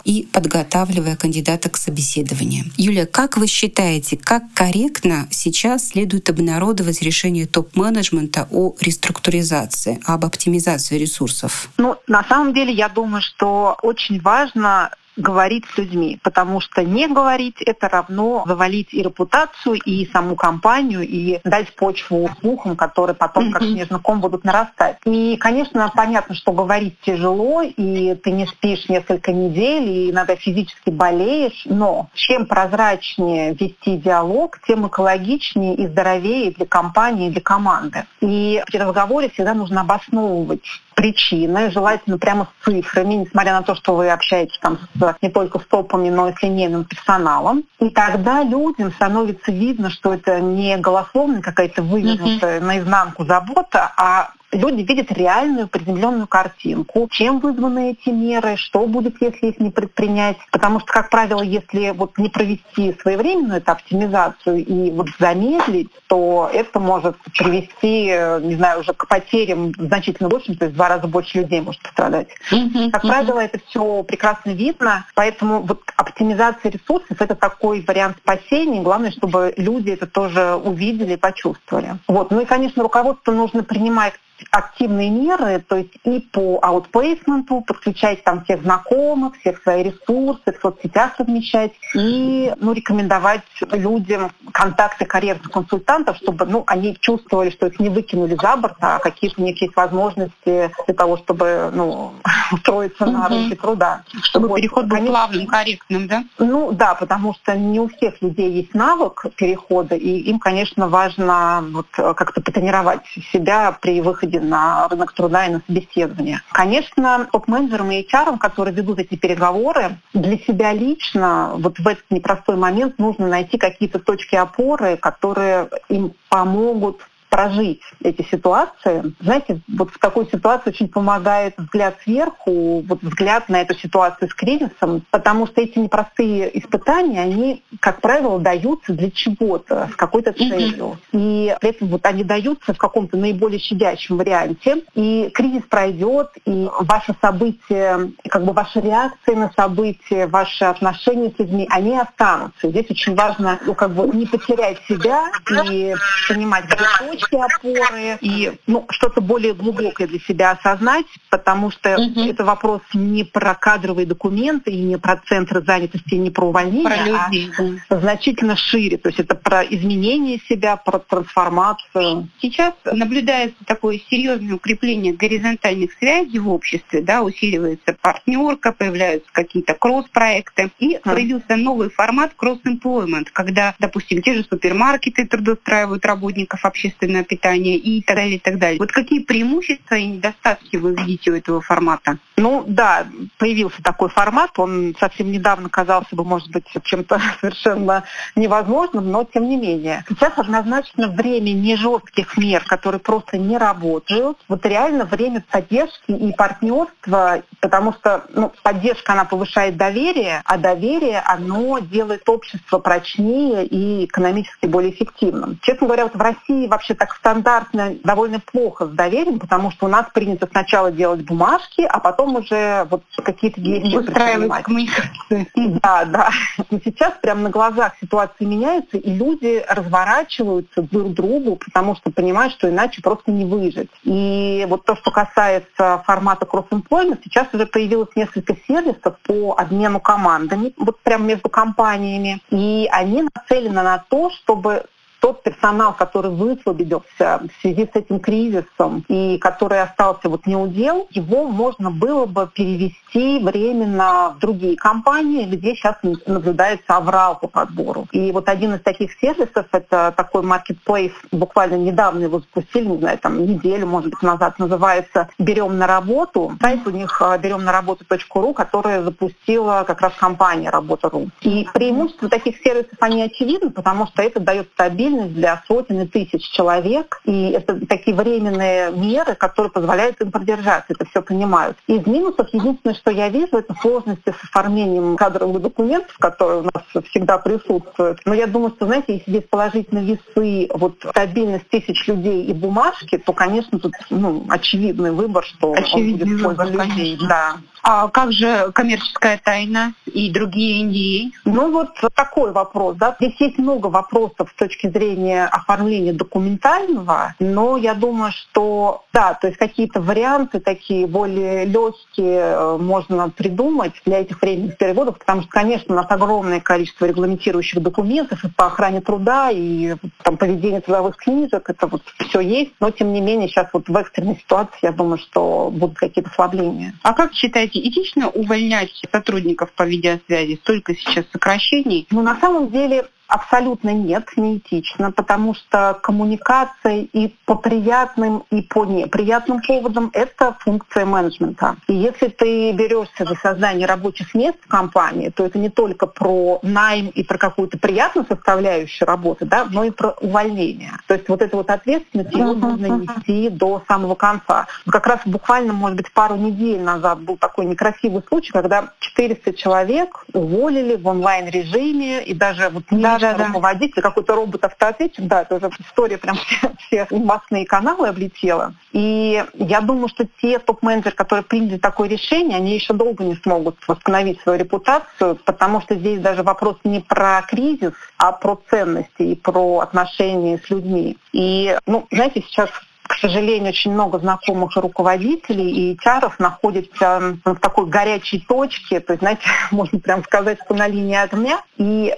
и подготавливая кандидата к собеседованию. Юлия, как вы считаете, как корректно сейчас следует обнародовать решение топ-менеджмента о реструктуризации, об оптимизации ресурсов? Ну, на самом деле, я думаю, что очень важно говорить с людьми, потому что не говорить — это равно завалить и репутацию, и саму компанию, и дать почву слухам, которые потом как снежный ком будут нарастать. И, конечно, понятно, что говорить тяжело, и ты не спишь несколько недель, и иногда физически болеешь, но чем прозрачнее вести диалог, тем экологичнее и здоровее для компании, и для команды. И при разговоре всегда нужно обосновывать причины, желательно прямо с цифрами, несмотря на то, что вы общаетесь там с, не только с топами, но и с линейным персоналом. И тогда людям становится видно, что это не голословная какая-то вывернутая mm-hmm. наизнанку забота, а люди видят реальную приземленную картинку, чем вызваны эти меры, что будет, если их не предпринять. Потому что, как правило, если вот не провести своевременную эту оптимизацию и вот замедлить, то это может привести, не знаю, уже к потерям значительно большим, то есть в два раза больше людей может пострадать. Mm-hmm. Как правило, это все прекрасно видно, поэтому вот оптимизация ресурсов — это такой вариант спасения. Главное, чтобы люди это тоже увидели и почувствовали. Вот. Ну и, конечно, руководство нужно принимать активные меры, то есть и по аутплейсменту, подключать там всех знакомых, всех свои ресурсы, в соцсетях размещать и ну, рекомендовать людям контакты карьерных консультантов, чтобы ну, они чувствовали, что их не выкинули за борт, а какие-то у них есть возможности для того, чтобы ну, *laughs* устроиться угу. на рынке труда. Чтобы вот. переход был плавным, корректным, да? Ну да, потому что не у всех людей есть навык перехода, и им, конечно, важно вот, как-то потренировать себя при выходе выходе на рынок труда и на собеседование. Конечно, топ-менеджерам и HR, которые ведут эти переговоры, для себя лично вот в этот непростой момент нужно найти какие-то точки опоры, которые им помогут прожить эти ситуации. Знаете, вот в такой ситуации очень помогает взгляд сверху, вот взгляд на эту ситуацию с кризисом, потому что эти непростые испытания, они, как правило, даются для чего-то, с какой-то целью. И при этом вот они даются в каком-то наиболее щадящем варианте. И кризис пройдет, и ваши события, как бы ваши реакции на события, ваши отношения с людьми, они останутся. Здесь очень важно ну, как бы не потерять себя и понимать, где точки опоры и ну, что-то более глубокое для себя осознать, потому что угу. это вопрос не про кадровые документы и не про центры занятости, и не про увольнение, про а людей, а значительно шире. То есть это про изменение себя, про трансформацию. Сейчас наблюдается такое серьезное укрепление горизонтальных связей в обществе, да, усиливается партнерка, появляются какие-то кросс-проекты, и появился новый формат кросс-employment, когда, допустим, те же супермаркеты трудоустраивают работников общественного качественное питание и так далее, и так далее. Вот какие преимущества и недостатки вы видите у этого формата? Ну да, появился такой формат, он совсем недавно казался бы, может быть, чем-то *laughs* совершенно невозможным, но тем не менее. Сейчас однозначно время не жестких мер, которые просто не работают. Вот реально время поддержки и партнерства, потому что ну, поддержка, она повышает доверие, а доверие, оно делает общество прочнее и экономически более эффективным. Честно говоря, вот в России вообще так стандартно довольно плохо с доверием, потому что у нас принято сначала делать бумажки, а потом уже вот какие-то действия Устраивать коммуникации. *laughs* Да, да. Но сейчас прямо на глазах ситуация меняется, и люди разворачиваются друг к другу, потому что понимают, что иначе просто не выжить. И вот то, что касается формата кросс-employment, сейчас уже появилось несколько сервисов по обмену командами, вот прямо между компаниями, и они нацелены на то, чтобы тот персонал, который высвободился в связи с этим кризисом и который остался вот неудел, его можно было бы перевести временно в другие компании, где сейчас наблюдается аврал по подбору. И вот один из таких сервисов, это такой marketplace, буквально недавно его запустили, не знаю, там неделю, может быть, назад, называется «Берем на работу». Сайт у них а, «Берем на работу.ру», которая запустила как раз компания «Работа.ру». И преимущества таких сервисов, они очевидны, потому что это дает стабильность стабильность для сотен и тысяч человек. И это такие временные меры, которые позволяют им продержаться. Это все понимают. Из минусов единственное, что я вижу, это сложности с оформлением кадровых документов, которые у нас всегда присутствуют. Но я думаю, что, знаете, если здесь положить на весы вот стабильность тысяч людей и бумажки, то, конечно, тут ну, очевидный выбор, что очевидный он будет выбор, людей. Да. А как же коммерческая тайна и другие NDA? Ну вот такой вопрос. Да? Здесь есть много вопросов с точки зрения оформления документального, но я думаю, что да, то есть какие-то варианты такие более легкие э, можно придумать для этих временных переводов, потому что, конечно, у нас огромное количество регламентирующих документов и по охране труда, и там, поведение трудовых книжек, это вот все есть, но тем не менее сейчас вот в экстренной ситуации я думаю, что будут какие-то ослабления. А как считаете, этично увольнять сотрудников по видеосвязи? Столько сейчас сокращений. Ну, на самом деле, Абсолютно нет, неэтично, потому что коммуникация и по приятным, и по неприятным поводам – это функция менеджмента. И если ты берешься за создание рабочих мест в компании, то это не только про найм и про какую-то приятную составляющую работы, да, но и про увольнение. То есть вот эту вот ответственность ее нужно нести до самого конца. Как раз буквально, может быть, пару недель назад был такой некрасивый случай, когда 400 человек уволили в онлайн-режиме, и даже вот не да, да, руководитель, какой-то робот-автоответчик, да, это уже история прям все, все новостные каналы облетела. И я думаю, что те топ-менеджеры, которые приняли такое решение, они еще долго не смогут восстановить свою репутацию, потому что здесь даже вопрос не про кризис, а про ценности и про отношения с людьми. И, ну, знаете, сейчас к сожалению, очень много знакомых руководителей и HR находятся в такой горячей точке, то есть, знаете, *laughs* можно прям сказать, что на линии огня. И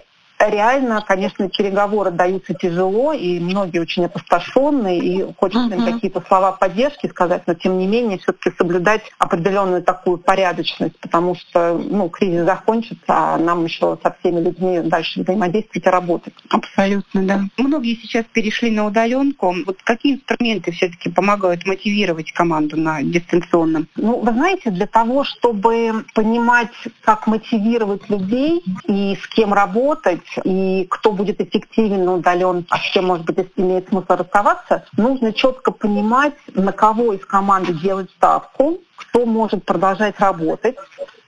реально, конечно, переговоры даются тяжело, и многие очень опустошенные, и хочется им какие-то слова поддержки сказать, но тем не менее все-таки соблюдать определенную такую порядочность, потому что ну, кризис закончится, а нам еще со всеми людьми дальше взаимодействовать и работать. Абсолютно, да. Многие сейчас перешли на удаленку. Вот какие инструменты все-таки помогают мотивировать команду на дистанционном? Ну, вы знаете, для того, чтобы понимать, как мотивировать людей и с кем работать, и кто будет эффективен удален, а с кем, может быть, имеет смысл расставаться, нужно четко понимать, на кого из команды делать ставку, кто может продолжать работать,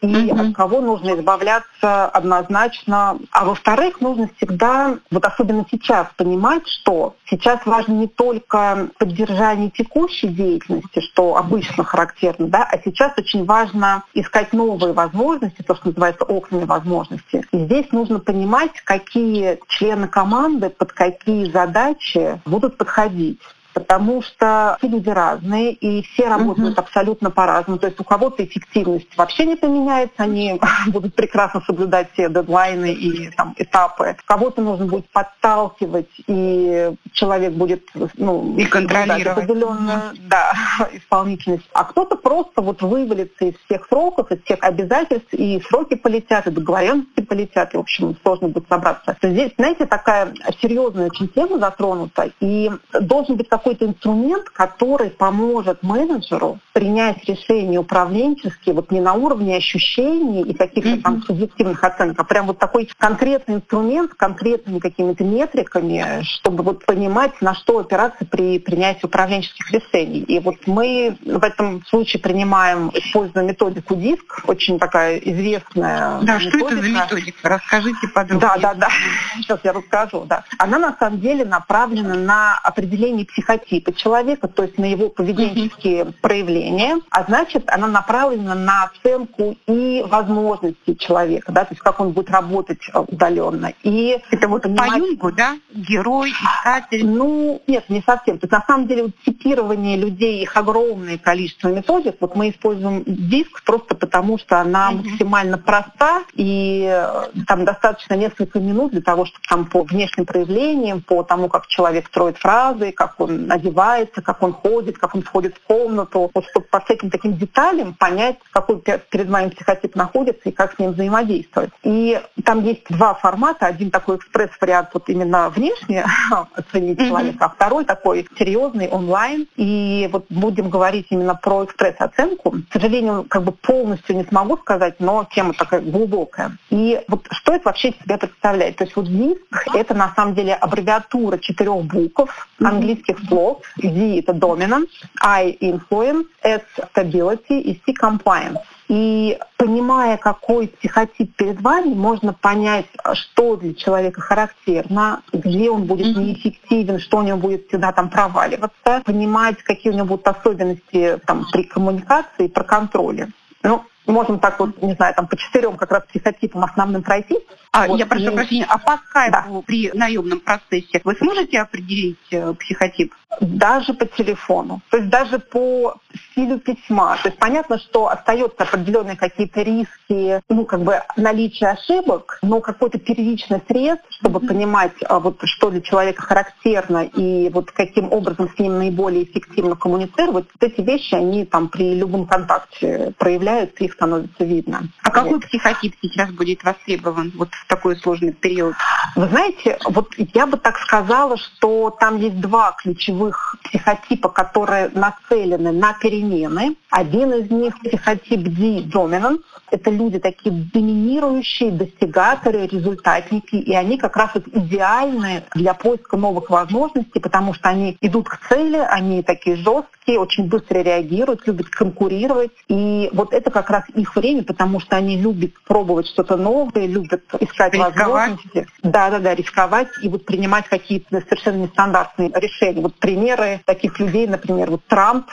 и mm-hmm. от кого нужно избавляться однозначно. А во-вторых, нужно всегда, вот особенно сейчас, понимать, что сейчас важно не только поддержание текущей деятельности, что обычно характерно, да, а сейчас очень важно искать новые возможности, то, что называется окнами возможности. И здесь нужно понимать, какие члены команды под какие задачи будут подходить потому что все люди разные, и все работают uh-huh. абсолютно по-разному. То есть у кого-то эффективность вообще не поменяется, они *laughs* будут прекрасно соблюдать все дедлайны и там, этапы. Кого-то нужно будет подталкивать, и человек будет ну, и контролировать определенную да, *laughs* исполнительность. А кто-то просто вот вывалится из всех сроков, из всех обязательств, и сроки полетят, и договоренности полетят, и, в общем, сложно будет собраться. То здесь, знаете, такая серьезная очень тема затронута, и должен быть какой-то инструмент, который поможет менеджеру принять решение управленческие, вот не на уровне ощущений и каких-то mm-hmm. там субъективных оценок, а прям вот такой конкретный инструмент, конкретными какими-то метриками, чтобы вот понимать, на что опираться при принятии управленческих решений. И вот мы в этом случае принимаем, используя методику ДИСК, очень такая известная Да, методика. что это за методика? Расскажите подробнее. Да, да, да. Сейчас я расскажу, да. Она на самом деле направлена на определение психологии психотипа человека, то есть на его поведенческие mm-hmm. проявления, а значит, она направлена на оценку и возможностей человека, да, то есть как он будет работать э, удаленно. И это вот понимать... по Юнгу, да, герой, искатель. Ну, нет, не совсем. То есть на самом деле вот, типирование людей, их огромное количество методик, вот мы используем диск просто потому, что она mm-hmm. максимально проста, и э, там достаточно несколько минут для того, чтобы там по внешним проявлениям, по тому, как человек строит фразы, как он одевается, как он ходит, как он входит в комнату, вот чтобы по всяким таким деталям понять, какой перед вами психотип находится и как с ним взаимодействовать. И там есть два формата. Один такой экспресс-вариант вот именно внешне *laughs* оценить mm-hmm. человека, а второй такой серьезный онлайн. И вот будем говорить именно про экспресс-оценку. К сожалению, как бы полностью не смогу сказать, но тема такая глубокая. И вот что это вообще себя представляет? То есть вот DISC — это на самом деле аббревиатура четырех букв английских слов. D — это dominance, I — influence, S — stability и C — compliance. И понимая, какой психотип перед вами, можно понять, что для человека характерно, где он будет неэффективен, что у него будет всегда там проваливаться, понимать, какие у него будут особенности там, при коммуникации, про контроле. Ну, можем так вот, не знаю, там по четырем как раз психотипам основным пройти. А, вот, я прошу и... прощения, а по скайпу да. при наемном процессе вы сможете определить э, психотип? Даже по телефону, то есть даже по стилю письма. То есть понятно, что остается определенные какие-то риски, ну как бы наличие ошибок, но какой-то первичный средств, чтобы понимать, а, вот, что для человека характерно и вот каким образом с ним наиболее эффективно коммуницировать, вот эти вещи, они там при любом контакте проявляются, их становится видно. А какой психотип сейчас будет востребован? Вот в такой сложный период? Вы знаете, вот я бы так сказала, что там есть два ключевых психотипа, которые нацелены на перемены. Один из них психотип D dominant. Это люди такие доминирующие, достигаторы, результатники, и они как раз вот идеальны для поиска новых возможностей, потому что они идут к цели, они такие жесткие, очень быстро реагируют, любят конкурировать. И вот это как раз их время, потому что они любят пробовать что-то новое, любят искать рисковать. возможности. Да, да, да, рисковать и вот принимать какие-то совершенно нестандартные решения. Вот примеры таких людей, например, вот Трамп,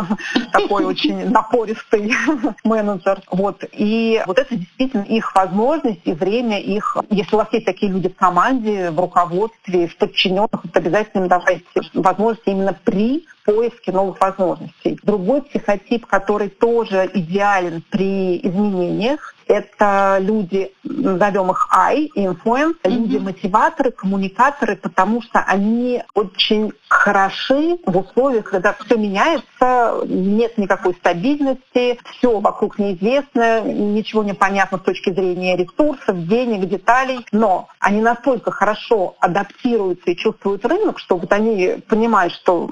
*laughs* такой очень напористый *laughs* менеджер. Вот. И вот это действительно их возможность и время их. Если у вас есть такие люди в команде, в руководстве, в подчиненных, то обязательно им давайте возможности именно при поиске новых возможностей. Другой психотип, который тоже идеален при изменениях, это люди, назовем их I, influence, mm-hmm. люди-мотиваторы, коммуникаторы, потому что они очень хороши в условиях, когда все меняется, нет никакой стабильности, все вокруг неизвестно, ничего не понятно с точки зрения ресурсов, денег, деталей, но они настолько хорошо адаптируются и чувствуют рынок, что вот они понимают, что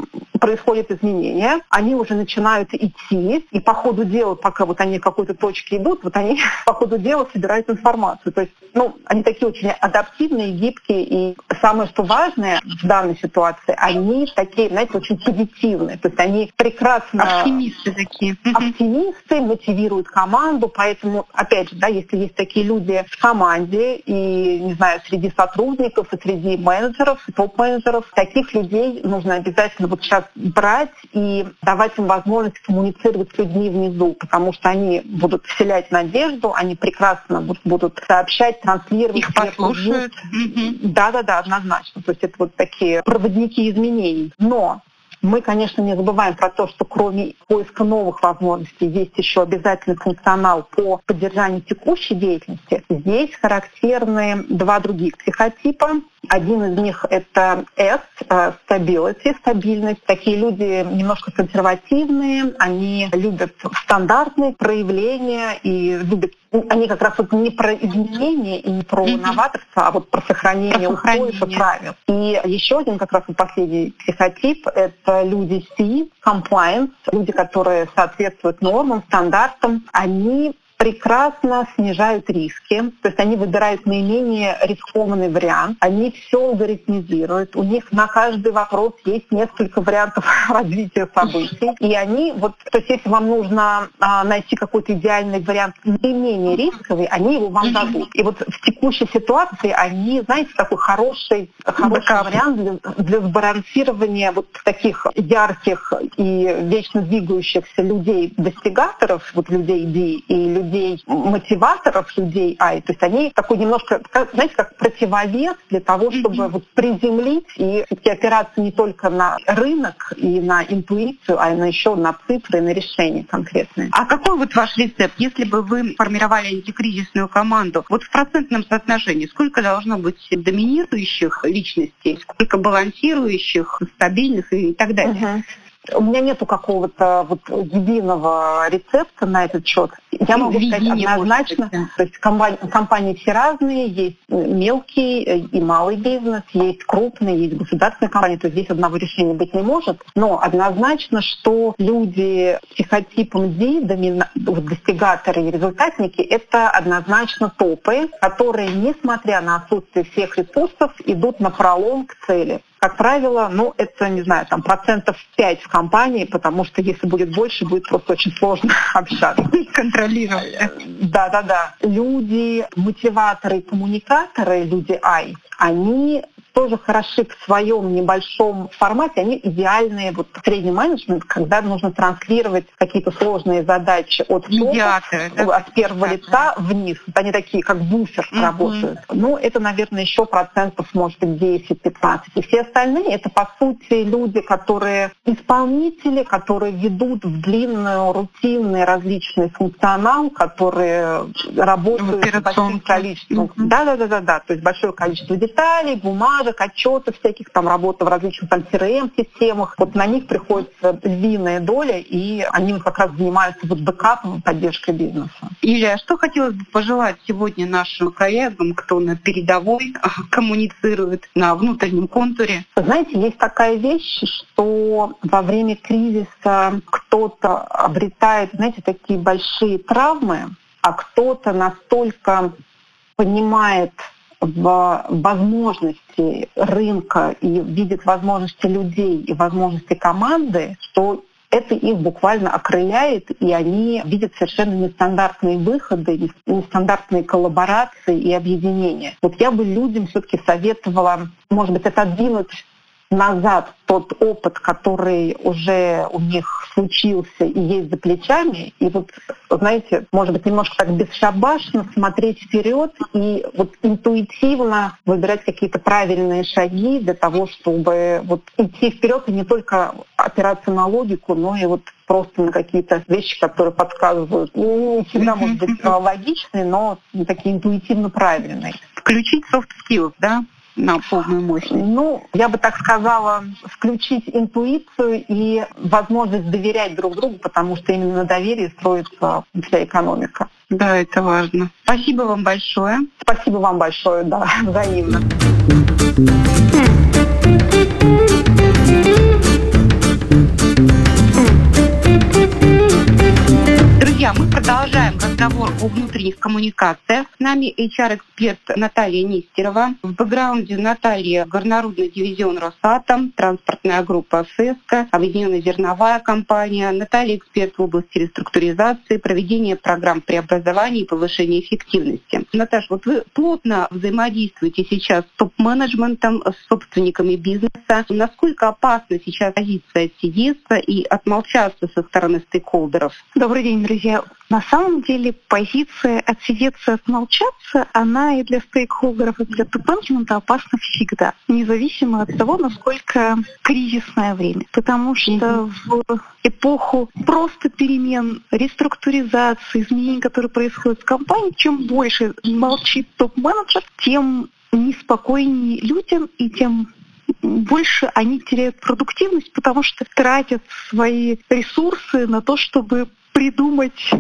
происходят изменения, они уже начинают идти, и по ходу дела, пока вот они в какой-то точке идут, вот они *laughs* по ходу дела собирают информацию. То есть, ну, они такие очень адаптивные, гибкие, и самое, что важное в данной ситуации, они такие, знаете, очень позитивные. То есть они прекрасно... Оптимисты такие. Оптимисты, мотивируют команду, поэтому, опять же, да, если есть такие люди в команде, и, не знаю, среди сотрудников, и среди менеджеров, топ-менеджеров, таких людей нужно обязательно вот сейчас брать и давать им возможность коммуницировать с людьми внизу, потому что они будут вселять надежду, они прекрасно будут сообщать, транслировать. Их послушают. Да-да-да, однозначно. То есть это вот такие проводники изменений. Но мы, конечно, не забываем про то, что кроме поиска новых возможностей есть еще обязательный функционал по поддержанию текущей деятельности. Здесь характерны два других психотипа. Один из них — это S, э, stability, стабильность. Такие люди немножко консервативные, они любят стандартные проявления и любят они как раз вот не про изменения и не про новаторство, а вот про сохранение устойчивых правил. И еще один как раз последний психотип — это люди C, compliance, люди, которые соответствуют нормам, стандартам. Они прекрасно снижают риски, то есть они выбирают наименее рискованный вариант, они все алгоритмизируют, у них на каждый вопрос есть несколько вариантов *laughs* развития событий, и они, вот, то есть если вам нужно а, найти какой-то идеальный вариант наименее рисковый, они его вам дадут. И вот в текущей ситуации они, знаете, такой хороший, хороший вариант для, для сбалансирования вот таких ярких и вечно двигающихся людей-достигаторов, вот людей D и людей людей, мотиваторов людей ай, то есть они такой немножко, знаете, как противовес для того, чтобы mm-hmm. вот приземлить и все-таки опираться не только на рынок и на интуицию, а на еще на цифры, на решения конкретные. А какой вот ваш рецепт, если бы вы формировали антикризисную команду, вот в процентном соотношении сколько должно быть доминирующих личностей, сколько балансирующих, стабильных и так далее? Uh-huh. У меня нету какого-то вот единого рецепта на этот счет. Я могу сказать однозначно, то есть компании, компании все разные, есть мелкий и малый бизнес, есть крупный, есть государственные компании, то есть здесь одного решения быть не может. Но однозначно, что люди с психотипом D, домина... достигаторы и результатники, это однозначно топы, которые, несмотря на отсутствие всех ресурсов, идут на пролом к цели как правило, ну, это, не знаю, там процентов 5 в компании, потому что если будет больше, будет просто очень сложно *laughs* общаться. Контролировать. Да, да, да. Люди, мотиваторы, коммуникаторы, люди I, они тоже хороши в своем небольшом формате, они идеальные вот средний менеджмент, когда нужно транслировать какие-то сложные задачи от Медиаторы, да? от первого лица вниз. Вот они такие, как буфер mm-hmm. работают. Ну, это, наверное, еще процентов, может быть, 10-15. И все остальные, это, по сути, люди, которые исполнители, которые ведут в длинную, рутинный, различный функционал, которые работают с большим количеством. Mm-hmm. Да, да, да, да, да. То есть большое количество деталей, бумаг, бумажек, отчетов всяких, там работа в различных там CRM-системах. Вот на них приходится львиная доля, и они как раз занимаются вот бэкапом поддержкой бизнеса. Илья, что хотелось бы пожелать сегодня нашим коллегам, кто на передовой коммуницирует на внутреннем контуре? Знаете, есть такая вещь, что во время кризиса кто-то обретает, знаете, такие большие травмы, а кто-то настолько понимает в возможности рынка и видит возможности людей и возможности команды, что это их буквально окрыляет, и они видят совершенно нестандартные выходы, нестандартные коллаборации и объединения. Вот я бы людям все-таки советовала, может быть, отодвинуть назад тот опыт, который уже у них случился и есть за плечами, и вот, знаете, может быть, немножко так бесшабашно смотреть вперед и вот интуитивно выбирать какие-то правильные шаги для того, чтобы вот идти вперед и не только опираться на логику, но и вот просто на какие-то вещи, которые подсказывают. Ну, не всегда, может быть, логичные, но такие интуитивно правильные. Включить soft skills, да? На полную мощность? Ну, я бы так сказала, включить интуицию и возможность доверять друг другу, потому что именно на доверии строится вся экономика. Да, это важно. Спасибо вам большое. Спасибо вам большое, да, *laughs* взаимно. Мы продолжаем разговор о внутренних коммуникациях. С нами HR-эксперт Наталья Нестерова. В бэкграунде Наталья горнорудный дивизион Росатом, транспортная группа ФЭСКО, объединенная зерновая компания. Наталья эксперт в области реструктуризации, проведения программ преобразования и повышения эффективности. Наташа, вот вы плотно взаимодействуете сейчас с топ-менеджментом, с собственниками бизнеса. Насколько опасна сейчас позиция сидеться и отмолчаться со стороны стейкхолдеров? Добрый день, друзья. На самом деле позиция отсидеться, отмолчаться, она и для стейкхолдеров, и для топ-менеджмента опасна всегда, независимо от того, насколько кризисное время. Потому что в эпоху просто перемен, реструктуризации, изменений, которые происходят в компании, чем больше молчит топ-менеджер, тем неспокойнее людям и тем больше они теряют продуктивность, потому что тратят свои ресурсы на то, чтобы придумать,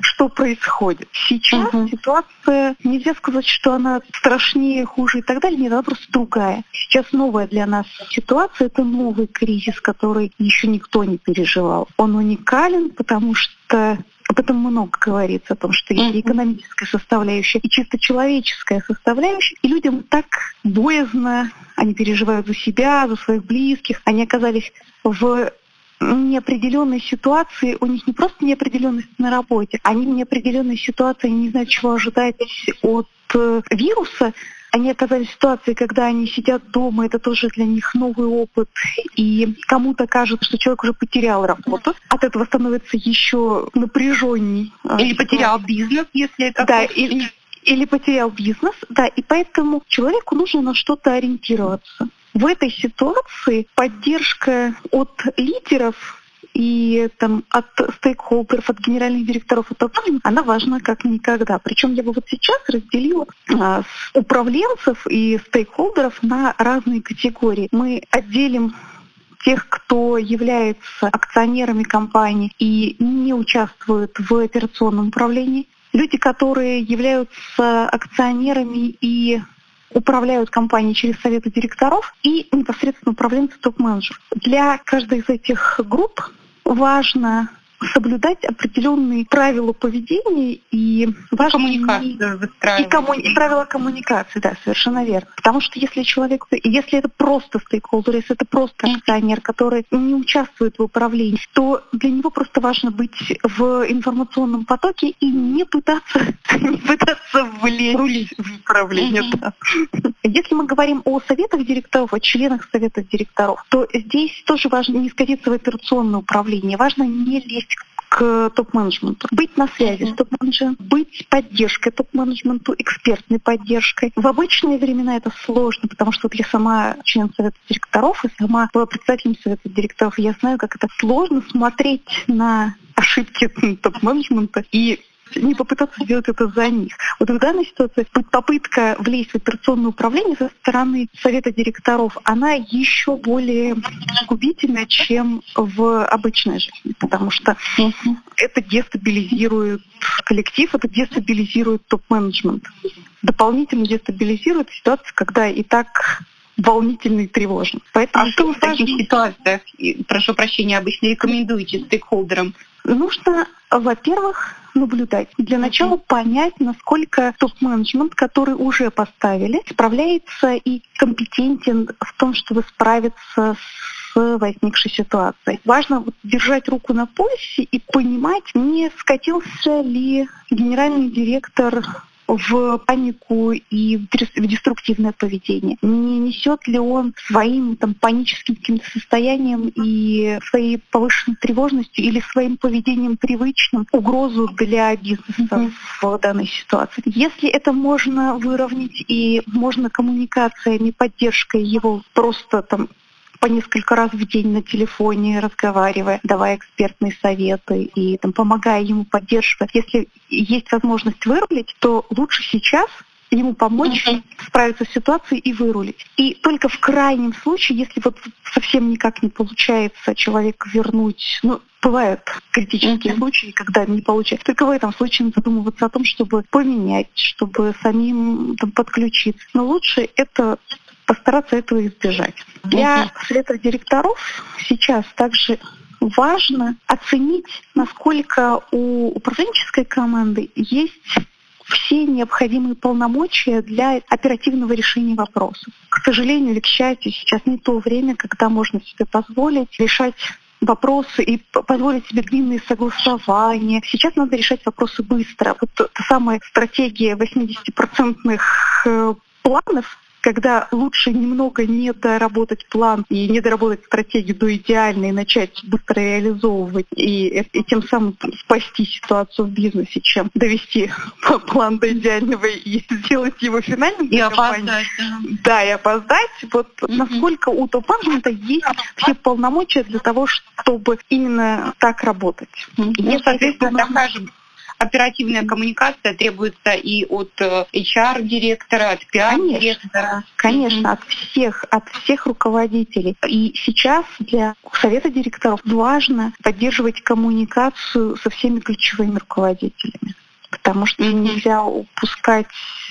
что происходит. Сейчас угу. ситуация, нельзя сказать, что она страшнее, хуже и так далее, нет, она просто другая. Сейчас новая для нас ситуация, это новый кризис, который еще никто не переживал. Он уникален, потому что об этом много говорится, о том, что есть экономическая составляющая, и чисто человеческая составляющая. И людям так боязно, они переживают за себя, за своих близких. Они оказались в неопределенной ситуации, у них не просто неопределенность на работе, они в неопределенной ситуации, они не знают, чего ожидать от э, вируса, они оказались в ситуации, когда они сидят дома, это тоже для них новый опыт, и кому-то кажется, что человек уже потерял работу, от этого становится еще напряженней. Или потерял бизнес, если это... Да, или, или потерял бизнес, да, и поэтому человеку нужно на что-то ориентироваться. В этой ситуации поддержка от лидеров и там, от стейкхолдеров, от генеральных директоров и компаний, она важна как никогда. Причем я бы вот сейчас разделила а, управленцев и стейкхолдеров на разные категории. Мы отделим тех, кто является акционерами компании и не участвует в операционном управлении, люди, которые являются акционерами и управляют компанией через советы директоров и непосредственно управленцы топ-менеджеров. Для каждой из этих групп важно соблюдать определенные правила поведения и важно коммуникацию выстраивать. И, комму... и правила коммуникации, да, совершенно верно. Потому что если человек, если это просто стейкхолдер, если это просто акционер, который не участвует в управлении, то для него просто важно быть в информационном потоке и не пытаться, *laughs* не пытаться влезть в управление. Да. Если мы говорим о советах директоров, о членах советов директоров, то здесь тоже важно не скатиться в операционное управление, важно не лезть к топ-менеджменту. Быть на связи с топ-менеджером, быть поддержкой топ-менеджменту, экспертной поддержкой. В обычные времена это сложно, потому что вот я сама член совета директоров и сама была председателем совета директоров. Я знаю, как это сложно смотреть на ошибки *laughs* топ-менеджмента и не попытаться сделать это за них. Вот в данной ситуации попытка влезть в операционное управление со стороны совета директоров, она еще более губительна, чем в обычной жизни, потому что это дестабилизирует коллектив, это дестабилизирует топ-менеджмент. Дополнительно дестабилизирует ситуацию, когда и так волнительно и тревожно. Поэтому а что вы в таких ситуациях, прошу прощения, обычно рекомендуете стейкхолдерам? Нужно, во-первых, наблюдать. Для начала понять, насколько топ-менеджмент, который уже поставили, справляется и компетентен в том, чтобы справиться с возникшей ситуацией. Важно вот держать руку на пульсе и понимать, не скатился ли генеральный директор в панику и в деструктивное поведение? Не несет ли он своим там, паническим каким-то состоянием и своей повышенной тревожностью или своим поведением привычным угрозу для бизнеса mm-hmm. в данной ситуации? Если это можно выровнять и можно коммуникациями, поддержкой его просто там по несколько раз в день на телефоне, разговаривая, давая экспертные советы и там, помогая ему поддерживать. Если есть возможность вырулить, то лучше сейчас ему помочь uh-huh. справиться с ситуацией и вырулить. И только в крайнем случае, если вот совсем никак не получается человека вернуть, ну, бывают критические uh-huh. случаи, когда не получается. Только в этом случае надо задумываться о том, чтобы поменять, чтобы самим там, подключиться. Но лучше это постараться этого избежать. Для совета директоров сейчас также важно оценить, насколько у управленческой команды есть все необходимые полномочия для оперативного решения вопросов. К сожалению или к счастью, сейчас не то время, когда можно себе позволить решать вопросы и позволить себе длинные согласования. Сейчас надо решать вопросы быстро. Вот та самая стратегия 80-процентных э, планов, когда лучше немного не доработать план и не доработать стратегию до идеальной, и начать быстро реализовывать и, и тем самым спасти ситуацию в бизнесе, чем довести *laughs* план до идеального и сделать его финальным. И опоздать. Да, и опоздать. Вот mm-hmm. насколько у топ-менеджмента есть все полномочия для того, чтобы именно так работать. Mm-hmm. Ну, соответственно, такая же оперативная коммуникация требуется и от HR-директора, э, от PR-директора. Конечно, mm-hmm. от всех, от всех руководителей. И сейчас для совета директоров важно поддерживать коммуникацию со всеми ключевыми руководителями. Потому что mm-hmm. нельзя упускать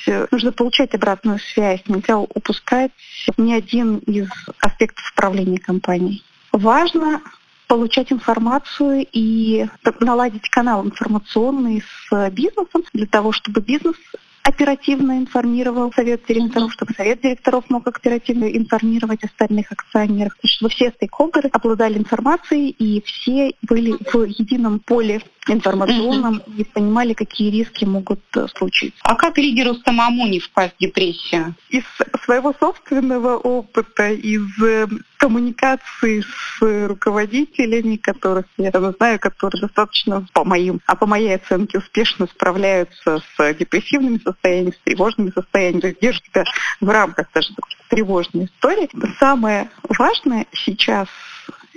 э, нужно получать обратную связь, нельзя упускать ни один из аспектов управления компанией. Важно получать информацию и наладить канал информационный с бизнесом для того, чтобы бизнес оперативно информировал совет директоров, чтобы совет директоров мог оперативно информировать остальных акционеров, чтобы все стейкхолдеры обладали информацией и все были в едином поле информационном mm-hmm. и понимали, какие риски могут э, случиться. А как лидеру самому не впасть в депрессию? Из своего собственного опыта, из э, коммуникации с руководителями, которых я знаю, которые достаточно по моим, а по моей оценке успешно справляются с депрессивными состояниями, с тревожными состояниями, то есть держат себя в рамках даже тревожной истории. Самое важное сейчас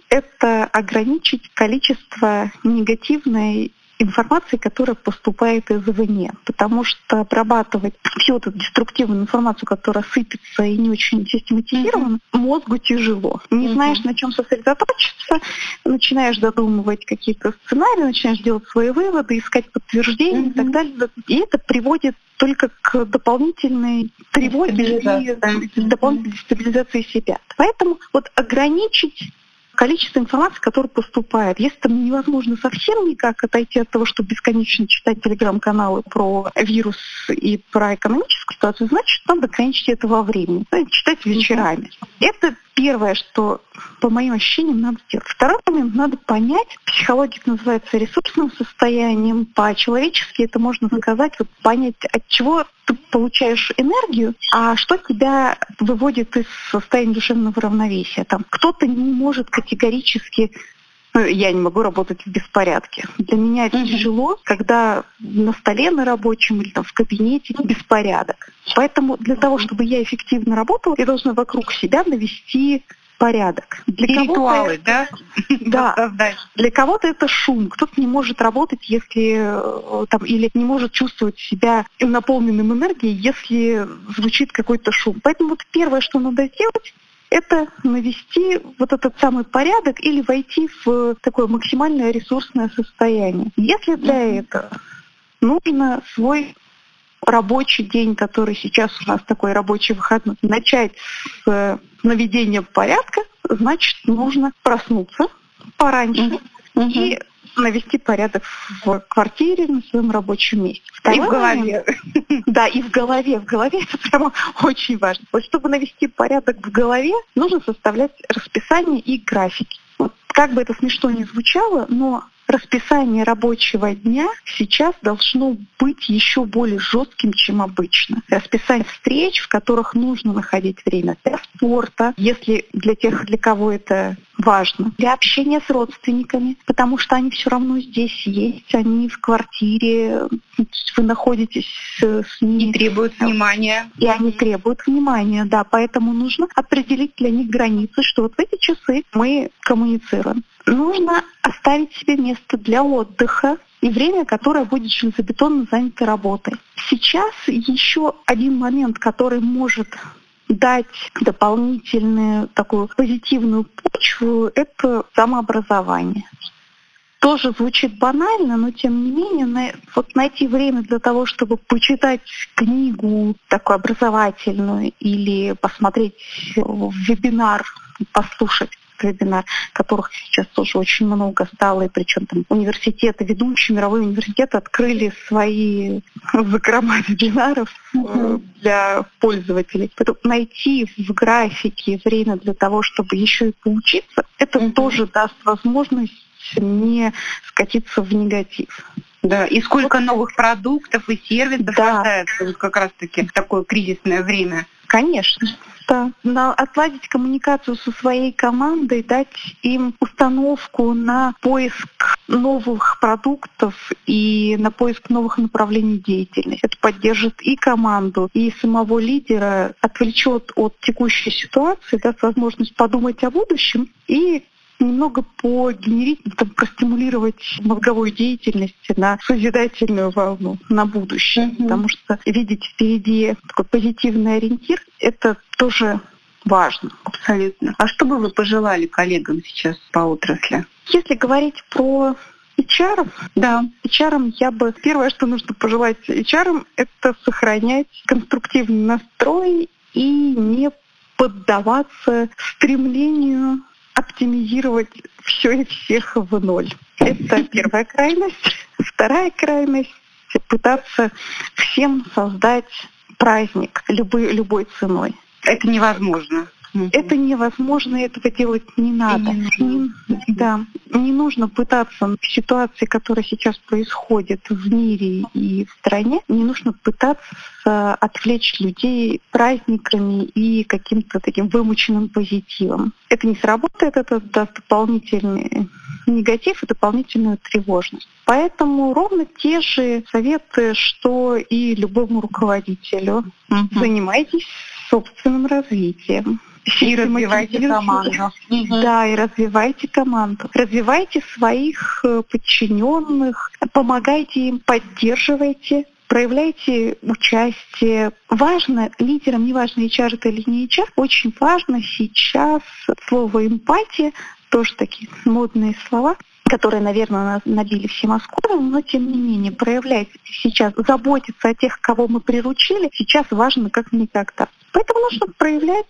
это ограничить количество негативной информации, которая поступает извне. Потому что обрабатывать всю эту деструктивную информацию, которая сыпется и не очень систематизирована, mm-hmm. мозгу тяжело. Не mm-hmm. знаешь, на чем сосредоточиться, начинаешь задумывать какие-то сценарии, начинаешь делать свои выводы, искать подтверждения mm-hmm. и так далее. И это приводит только к дополнительной тревоге и дополнительной стабилизации себя. Поэтому вот ограничить количество информации, которая поступает. Если там невозможно совсем никак отойти от того, чтобы бесконечно читать телеграм-каналы про вирус и про экономическую ситуацию, значит, надо ограничить это во времени, читать вечерами. Это первое, что по моим ощущениям надо сделать. Второй момент, надо понять, психология это называется ресурсным состоянием, по-человечески это можно сказать, вот понять, от чего ты получаешь энергию, а что тебя выводит из состояния душевного равновесия. Там кто-то не может категорически ну, я не могу работать в беспорядке. Для меня это тяжело, когда на столе на рабочем или там, в кабинете беспорядок. Поэтому для того, чтобы я эффективно работала, я должна вокруг себя навести порядок. Для И ритуалы, да? Да. Для кого-то это шум. Кто-то не может работать, если э, там, или не может чувствовать себя наполненным энергией, если звучит какой-то шум. Поэтому вот первое, что надо сделать, это навести вот этот самый порядок или войти в такое максимальное ресурсное состояние. Если для этого нужно свой рабочий день, который сейчас у нас такой рабочий выходной, начать с наведения порядка, значит, нужно проснуться пораньше mm-hmm. и навести порядок в квартире, на своем рабочем месте. Второй и в голове. Да, и в голове. В голове это прямо очень важно. Вот чтобы навести порядок в голове, нужно составлять расписание и графики. Вот, как бы это смешно ни звучало, но расписание рабочего дня сейчас должно быть еще более жестким, чем обычно. Расписание встреч, в которых нужно находить время для спорта, если для тех, для кого это важно, для общения с родственниками, потому что они все равно здесь есть, они в квартире, вы находитесь с ними. И требуют внимания. И они требуют внимания, да, поэтому нужно определить для них границы, что вот в эти часы мы коммуницируем. Нужно оставить себе место для отдыха и время, которое будет железобетонно занято работой. Сейчас еще один момент, который может дать дополнительную такую позитивную почву, это самообразование. Тоже звучит банально, но тем не менее, на, вот найти время для того, чтобы почитать книгу такую образовательную или посмотреть вебинар, послушать вебинар, которых сейчас тоже очень много стало, и причем там университеты, ведущие мировые университеты открыли свои закрома вебинаров э, для пользователей. Поэтому найти в графике время для того, чтобы еще и поучиться, это mm-hmm. тоже даст возможность не скатиться в негатив. Да, и сколько вот. новых продуктов и сервисов да. рождается вот как раз-таки в такое кризисное время. Конечно. Да. На, отладить коммуникацию со своей командой, дать им установку на поиск новых продуктов и на поиск новых направлений деятельности. Это поддержит и команду, и самого лидера, отвлечет от текущей ситуации, даст возможность подумать о будущем и немного погенерить, там, простимулировать мозговую деятельность на созидательную волну, на будущее. Mm-hmm. Потому что видеть впереди такой позитивный ориентир — это тоже важно. Абсолютно. А что бы вы пожелали коллегам сейчас по отрасли? Если говорить про HR, да, HR я бы первое, что нужно пожелать HR, это сохранять конструктивный настрой и не поддаваться стремлению оптимизировать все и всех в ноль. Это первая крайность. Вторая крайность пытаться всем создать праздник любой, любой ценой. Это невозможно. Это невозможно, этого делать не надо. Не, да, не нужно пытаться в ситуации, которая сейчас происходит в мире и в стране, не нужно пытаться отвлечь людей праздниками и каким-то таким вымученным позитивом. Это не сработает, это даст дополнительный негатив и дополнительную тревожность. Поэтому ровно те же советы, что и любому руководителю. Mm-hmm. Занимайтесь собственным развитием. И развивайте команду. Да, и развивайте команду. Развивайте своих э, подчиненных, помогайте им, поддерживайте проявляйте участие. Важно лидерам, неважно, HR это или не HR, очень важно сейчас слово эмпатия, тоже такие модные слова, которые, наверное, набили все Москву, но тем не менее проявлять сейчас, заботиться о тех, кого мы приручили, сейчас важно как никогда. Поэтому нужно проявлять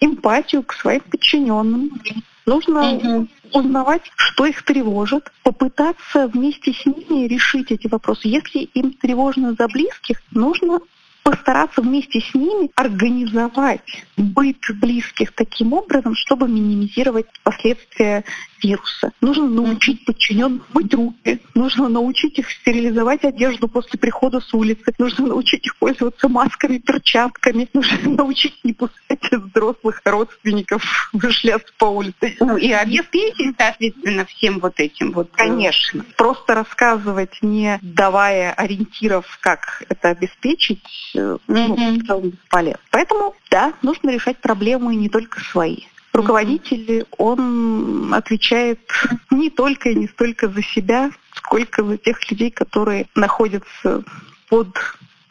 эмпатию к своим подчиненным. Нужно угу. узнавать, что их тревожит, попытаться вместе с ними решить эти вопросы. Если им тревожно за близких, нужно постараться вместе с ними организовать быт близких таким образом, чтобы минимизировать последствия вируса. Нужно научить подчиненных мыть руки, нужно научить их стерилизовать одежду после прихода с улицы, нужно научить их пользоваться масками, перчатками, нужно *laughs* научить не пускать взрослых родственников *laughs* шляться по улице. Ну и обеспечить, соответственно, всем вот этим вот. Э, Конечно. Просто рассказывать, не давая ориентиров, как это обеспечить, mm-hmm. ну, в целом бесполезно. Поэтому, да, нужно решать проблемы не только свои. Руководитель, он отвечает не только и не столько за себя, сколько за тех людей, которые находятся под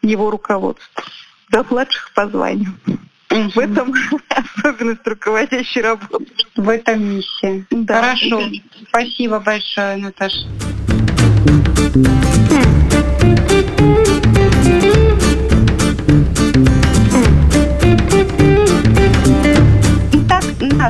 его руководством, до младших по званию. В этом особенность руководящей работы. В этом миссия. Да. Хорошо. Спасибо большое, Наташа.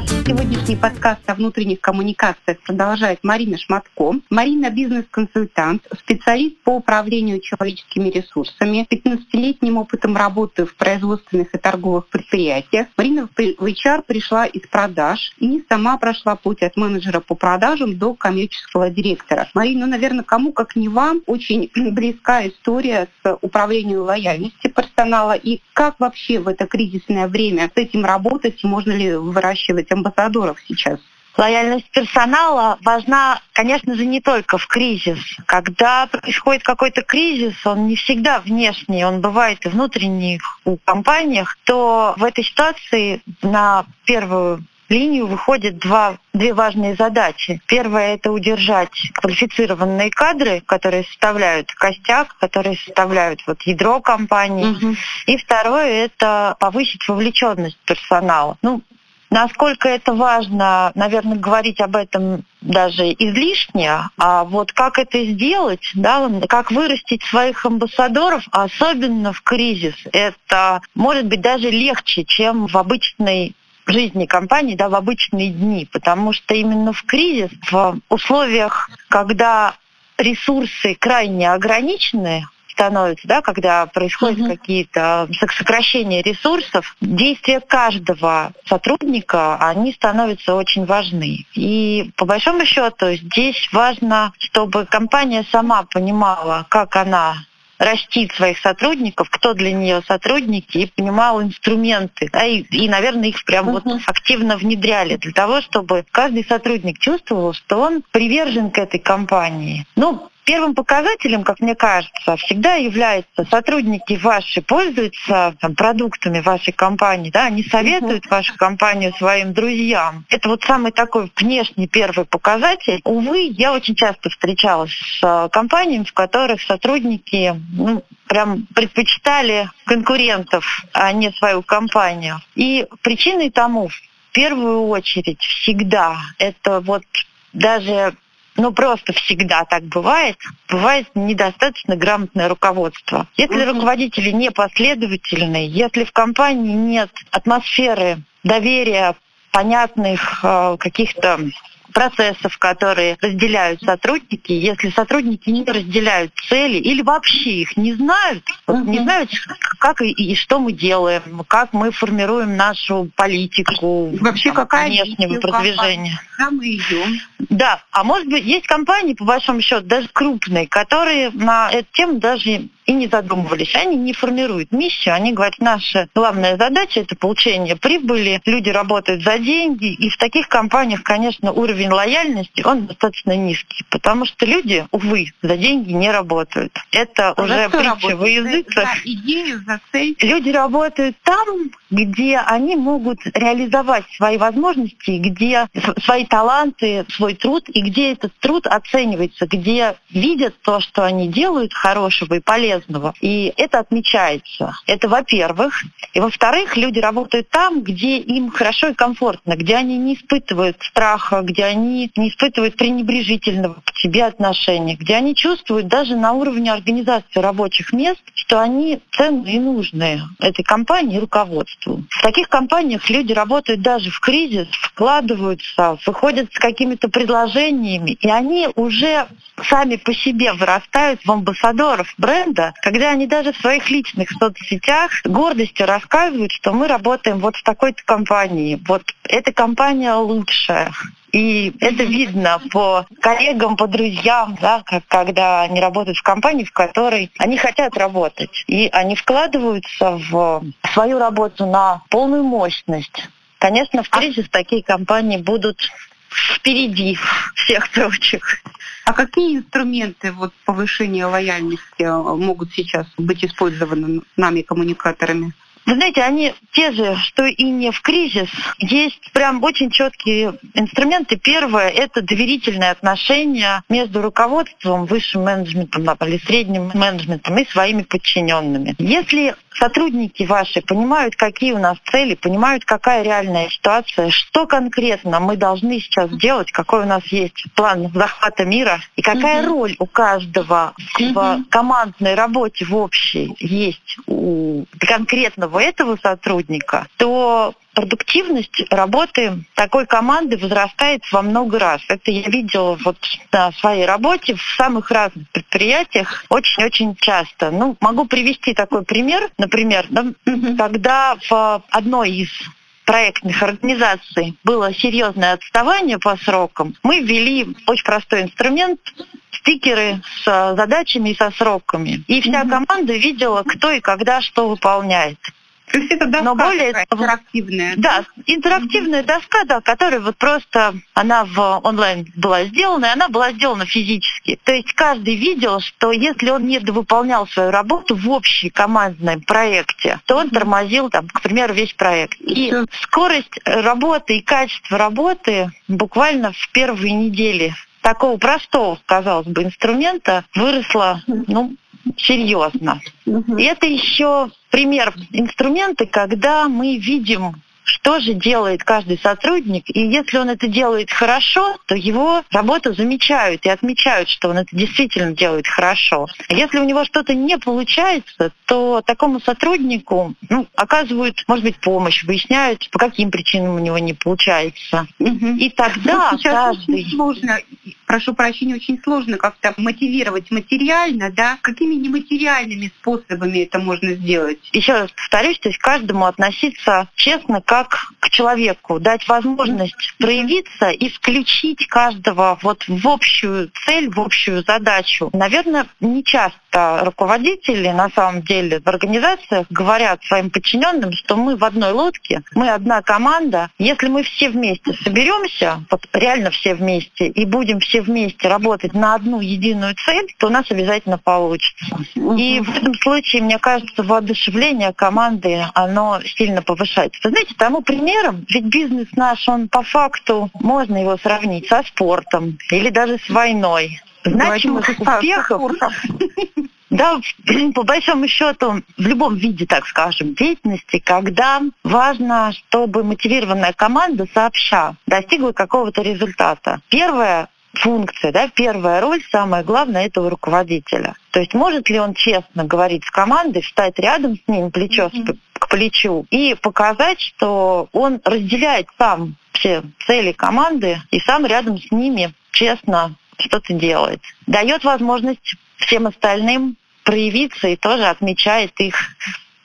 Сегодняшний подкаст о внутренних коммуникациях продолжает Марина Шматко. Марина – бизнес-консультант, специалист по управлению человеческими ресурсами, 15-летним опытом работы в производственных и торговых предприятиях. Марина в HR пришла из продаж и сама прошла путь от менеджера по продажам до коммерческого директора. Марина, ну, наверное, кому как не вам, очень *clears throat* близка история с управлением лояльности персонала и как вообще в это кризисное время с этим работать и можно ли выращивать выращивать амбассадоров сейчас? Лояльность персонала важна, конечно же, не только в кризис. Когда происходит какой-то кризис, он не всегда внешний, он бывает и внутренний у компаниях, то в этой ситуации на первую линию выходят два, две важные задачи. Первое – это удержать квалифицированные кадры, которые составляют костяк, которые составляют вот ядро компании. Угу. И второе – это повысить вовлеченность персонала. Ну, Насколько это важно, наверное, говорить об этом даже излишне, а вот как это сделать, да, как вырастить своих амбассадоров, особенно в кризис, это может быть даже легче, чем в обычной жизни компании, да, в обычные дни, потому что именно в кризис, в условиях, когда ресурсы крайне ограничены, становится, да, когда происходят угу. какие-то сокращения ресурсов, действия каждого сотрудника, они становятся очень важны. И по большому счету здесь важно, чтобы компания сама понимала, как она растит своих сотрудников, кто для нее сотрудники, и понимал инструменты. Да, и, и, наверное, их прям uh-huh. вот активно внедряли для того, чтобы каждый сотрудник чувствовал, что он привержен к этой компании. Ну, Первым показателем, как мне кажется, всегда являются сотрудники ваши пользуются там, продуктами вашей компании, да, они советуют uh-huh. вашу компанию своим друзьям. Это вот самый такой внешний первый показатель. Увы, я очень часто встречалась с э, компаниями, в которых сотрудники ну, прям предпочитали конкурентов, а не свою компанию. И причиной тому в первую очередь всегда это вот даже ну просто всегда так бывает, бывает недостаточно грамотное руководство. Если руководители непоследовательные, если в компании нет атмосферы доверия, понятных э, каких-то процессов, которые разделяют сотрудники. Если сотрудники не разделяют цели или вообще их не знают, вот не знают, как и, и что мы делаем, как мы формируем нашу политику, вообще там, какая внешнего продвижения. Куда мы идем? Да, а может быть есть компании по большому счету даже крупные, которые на эту тему даже и не задумывались. Они не формируют миссию, они говорят, наша главная задача – это получение прибыли, люди работают за деньги, и в таких компаниях, конечно, уровень лояльности, он достаточно низкий, потому что люди, увы, за деньги не работают. Это а уже притча во языцах. За идею, за цель? Люди работают там, где они могут реализовать свои возможности, где свои таланты, свой труд, и где этот труд оценивается, где видят то, что они делают хорошего и полезного. И это отмечается. Это во-первых. И во-вторых, люди работают там, где им хорошо и комфортно, где они не испытывают страха, где они не испытывают пренебрежительного к себе отношения, где они чувствуют даже на уровне организации рабочих мест, что они ценные и нужные этой компании и руководству. В таких компаниях люди работают даже в кризис, вкладываются, выходят с какими-то предложениями, и они уже сами по себе вырастают в амбассадоров бренда, когда они даже в своих личных соцсетях гордостью рассказывают, что мы работаем вот в такой-то компании, вот эта компания лучшая. И это видно по коллегам, по друзьям, да, как, когда они работают в компании, в которой они хотят работать. И они вкладываются в свою работу на полную мощность. Конечно, в кризис такие компании будут впереди всех прочих. А какие инструменты вот, повышения лояльности могут сейчас быть использованы нами, коммуникаторами? Вы знаете, они те же, что и не в кризис. Есть прям очень четкие инструменты. Первое – это доверительные отношения между руководством, высшим менеджментом или средним менеджментом и своими подчиненными. Если сотрудники ваши понимают, какие у нас цели, понимают, какая реальная ситуация, что конкретно мы должны сейчас делать, какой у нас есть план захвата мира и какая mm-hmm. роль у каждого mm-hmm. в командной работе в общей есть у конкретного этого сотрудника, то продуктивность работы такой команды возрастает во много раз. Это я видела вот на своей работе в самых разных предприятиях очень-очень часто. Ну, могу привести такой пример. Например, да, когда в одной из проектных организаций было серьезное отставание по срокам, мы ввели очень простой инструмент стикеры с задачами и со сроками. И вся команда видела, кто и когда что выполняет. То есть это доска Но более интерактивная. Да, интерактивная доска, да, которая вот просто, она в онлайн была сделана, и она была сделана физически. То есть каждый видел, что если он не выполнял свою работу в общей командном проекте, то он тормозил, там, к примеру, весь проект. И скорость работы и качество работы буквально в первые недели такого простого, казалось бы, инструмента выросло ну, серьезно. И это еще пример инструмента, когда мы видим что же делает каждый сотрудник, и если он это делает хорошо, то его работу замечают и отмечают, что он это действительно делает хорошо. Если у него что-то не получается, то такому сотруднику ну, оказывают, может быть, помощь, выясняют, по каким причинам у него не получается. Угу. И тогда ну, каждый... Сложно, прошу прощения, очень сложно как-то мотивировать материально, да? Какими нематериальными способами это можно сделать? Еще раз повторюсь, то есть каждому относиться честно, как как к человеку, дать возможность проявиться и включить каждого вот в общую цель, в общую задачу. Наверное, не часто руководители на самом деле в организациях говорят своим подчиненным, что мы в одной лодке, мы одна команда. Если мы все вместе соберемся, вот реально все вместе, и будем все вместе работать на одну единую цель, то у нас обязательно получится. И в этом случае, мне кажется, воодушевление команды, оно сильно повышается. Вы знаете, тому примером, ведь бизнес наш, он по факту, можно его сравнить со спортом или даже с войной. Значимых успехов *laughs* да, по большому счету, в любом виде, так скажем, деятельности, когда важно, чтобы мотивированная команда сообща достигла какого-то результата. Первое функция, да, первая роль, самое главное, этого руководителя. То есть может ли он честно говорить с командой, встать рядом с ним, плечо mm-hmm. К плечу, и показать, что он разделяет сам все цели команды и сам рядом с ними честно что-то делает. Дает возможность всем остальным проявиться и тоже отмечает их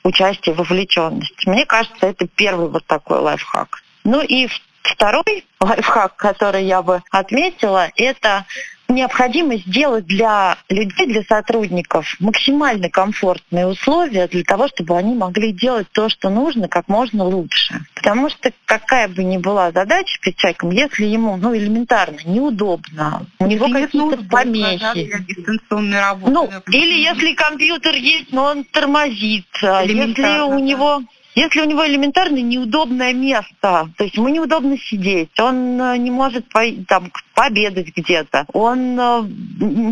участие, вовлеченность. Мне кажется, это первый вот такой лайфхак. Ну и второй лайфхак, который я бы отметила, это необходимо сделать для людей, для сотрудников максимально комфортные условия для того, чтобы они могли делать то, что нужно, как можно лучше. Потому что какая бы ни была задача перед человеком, если ему ну, элементарно неудобно, у него какие-то помехи. Ну, или если компьютер есть, но он тормозит, если у него если у него элементарно неудобное место, то есть ему неудобно сидеть, он э, не может там, пообедать где-то, он э,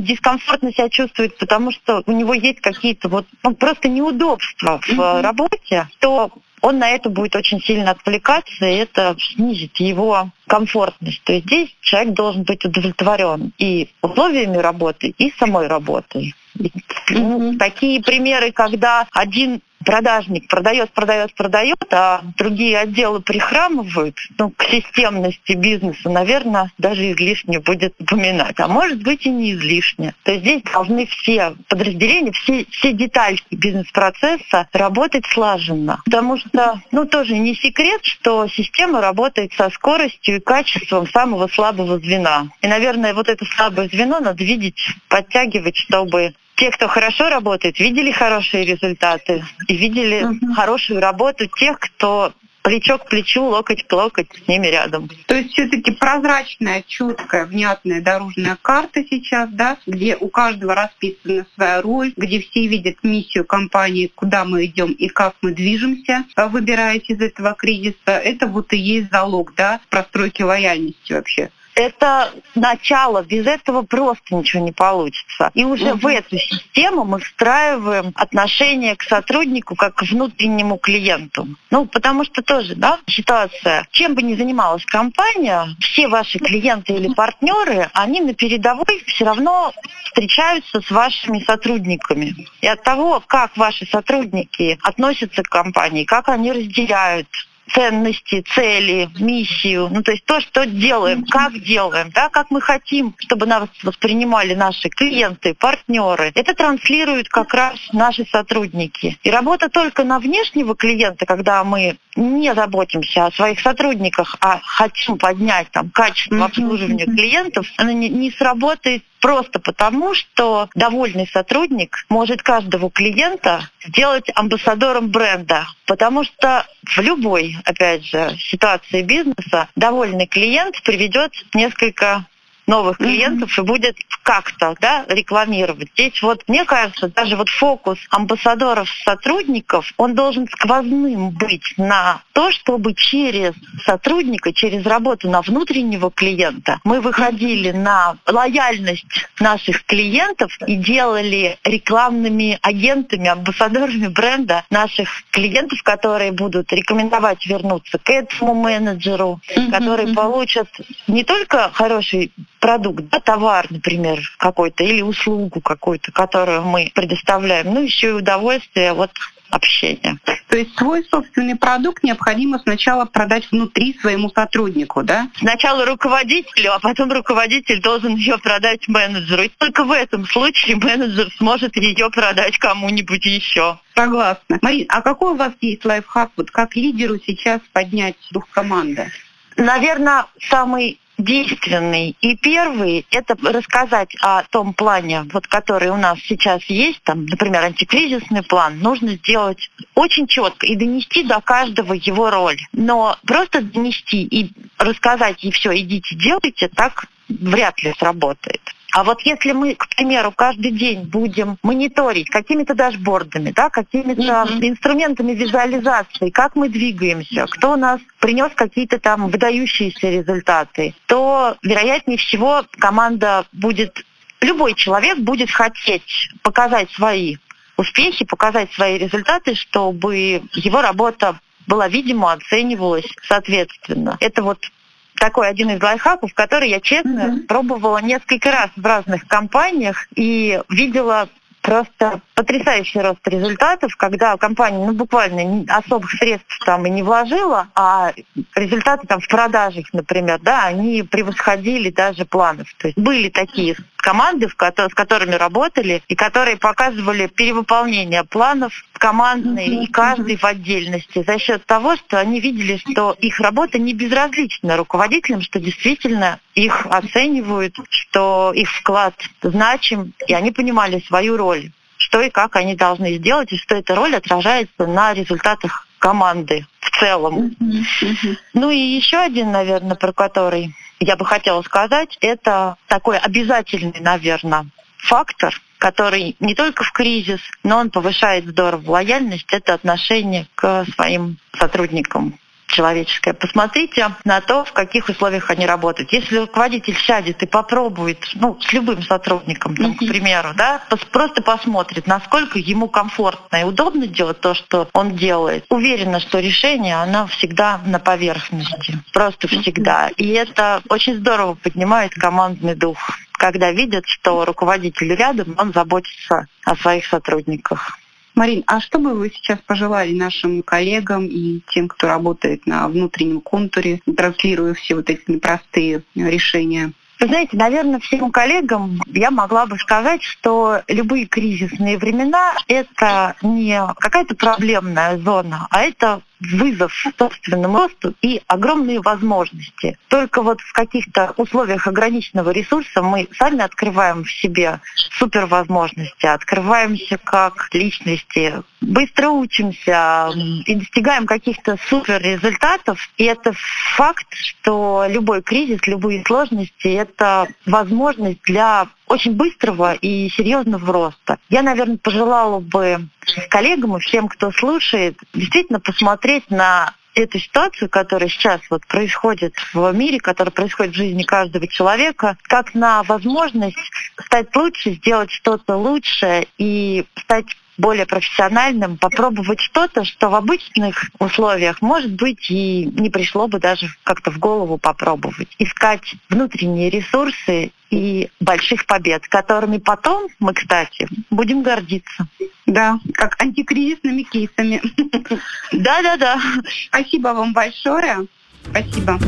дискомфортно себя чувствует, потому что у него есть какие-то вот ну, просто неудобства в mm-hmm. работе, то он на это будет очень сильно отвлекаться, и это снизит его комфортность. То есть здесь человек должен быть удовлетворен и условиями работы, и самой работой. Mm-hmm. Такие примеры, когда один продажник продает, продает, продает, а другие отделы прихрамывают, ну, к системности бизнеса, наверное, даже излишне будет упоминать. А может быть и не излишне. То есть здесь должны все подразделения, все, все детальки бизнес-процесса работать слаженно. Потому что, ну, тоже не секрет, что система работает со скоростью и качеством самого слабого звена. И, наверное, вот это слабое звено надо видеть, подтягивать, чтобы те, кто хорошо работает, видели хорошие результаты и видели угу. хорошую работу тех, кто плечо к плечу, локоть к локоть с ними рядом. То есть все-таки прозрачная, четкая, внятная дорожная карта сейчас, да, где у каждого расписана своя роль, где все видят миссию компании, куда мы идем и как мы движемся, выбираясь из этого кризиса. Это вот и есть залог, да, простройки лояльности вообще это начало, без этого просто ничего не получится. И уже угу. в эту систему мы встраиваем отношение к сотруднику как к внутреннему клиенту. Ну, потому что тоже, да, ситуация, чем бы ни занималась компания, все ваши клиенты или партнеры, они на передовой все равно встречаются с вашими сотрудниками. И от того, как ваши сотрудники относятся к компании, как они разделяют ценности, цели, миссию, ну то есть то, что делаем, как делаем, да, как мы хотим, чтобы нас воспринимали наши клиенты, партнеры. Это транслируют как раз наши сотрудники. И работа только на внешнего клиента, когда мы не заботимся о своих сотрудниках, а хотим поднять там качество обслуживания клиентов, она не, не сработает просто потому, что довольный сотрудник может каждого клиента сделать амбассадором бренда. Потому что в любой, опять же, ситуации бизнеса довольный клиент приведет несколько новых клиентов и будет как-то да, рекламировать. Здесь вот, мне кажется, даже вот фокус амбассадоров сотрудников, он должен сквозным быть на то, чтобы через сотрудника, через работу на внутреннего клиента мы выходили на лояльность наших клиентов и делали рекламными агентами, амбассадорами бренда наших клиентов, которые будут рекомендовать вернуться к этому менеджеру, mm-hmm. которые получат не только хороший продукт, да, товар, например, какой-то, или услугу какую-то, которую мы предоставляем, ну еще и удовольствие от общения. То есть свой собственный продукт необходимо сначала продать внутри своему сотруднику, да? Сначала руководителю, а потом руководитель должен ее продать менеджеру. И только в этом случае менеджер сможет ее продать кому-нибудь еще. Согласна. Марин, а какой у вас есть лайфхак, вот как лидеру сейчас поднять дух команды? Наверное, самый действенный. И первый – это рассказать о том плане, вот, который у нас сейчас есть, там, например, антикризисный план, нужно сделать очень четко и донести до каждого его роль. Но просто донести и рассказать, и все, идите, делайте, так вряд ли сработает. А вот если мы, к примеру, каждый день будем мониторить какими-то дашбордами, да, какими-то mm-hmm. инструментами визуализации, как мы двигаемся, кто у нас принес какие-то там выдающиеся результаты, то, вероятнее всего, команда будет, любой человек будет хотеть показать свои успехи, показать свои результаты, чтобы его работа была видима, оценивалась соответственно. Это вот такой один из лайфхаков, который я, честно, mm-hmm. пробовала несколько раз в разных компаниях и видела просто потрясающий рост результатов, когда компания ну, буквально особых средств там и не вложила, а результаты там в продажах, например, да, они превосходили даже планов. То есть были такие команды, с которыми работали, и которые показывали перевыполнение планов командные и каждый в отдельности за счет того, что они видели, что их работа не безразлична руководителям, что действительно их оценивают, что их вклад значим, и они понимали свою роль, что и как они должны сделать, и что эта роль отражается на результатах команды в целом. Ну и еще один, наверное, про который я бы хотела сказать, это такой обязательный, наверное, фактор, который не только в кризис, но он повышает здорово лояльность, это отношение к своим сотрудникам человеческое. Посмотрите на то, в каких условиях они работают. Если руководитель сядет и попробует, ну, с любым сотрудником, там, к примеру, да, просто посмотрит, насколько ему комфортно и удобно делать то, что он делает, уверена, что решение, оно всегда на поверхности. Просто всегда. И это очень здорово поднимает командный дух когда видят, что руководитель рядом, он заботится о своих сотрудниках. Марин, а что бы вы сейчас пожелали нашим коллегам и тем, кто работает на внутреннем контуре, транслируя все вот эти непростые решения? Вы знаете, наверное, всем коллегам я могла бы сказать, что любые кризисные времена — это не какая-то проблемная зона, а это вызов собственному росту и огромные возможности. Только вот в каких-то условиях ограниченного ресурса мы сами открываем в себе супервозможности, открываемся как личности, быстро учимся и достигаем каких-то супер результатов. И это факт, что любой кризис, любые сложности — это возможность для очень быстрого и серьезного роста. Я, наверное, пожелала бы коллегам и всем, кто слушает, действительно посмотреть на эту ситуацию, которая сейчас вот происходит в мире, которая происходит в жизни каждого человека, как на возможность стать лучше, сделать что-то лучше и стать более профессиональным, попробовать что-то, что в обычных условиях, может быть, и не пришло бы даже как-то в голову попробовать. Искать внутренние ресурсы и больших побед, которыми потом мы, кстати, будем гордиться. Да, как антикризисными кейсами. *laughs* Да-да-да. Спасибо вам большое. Спасибо.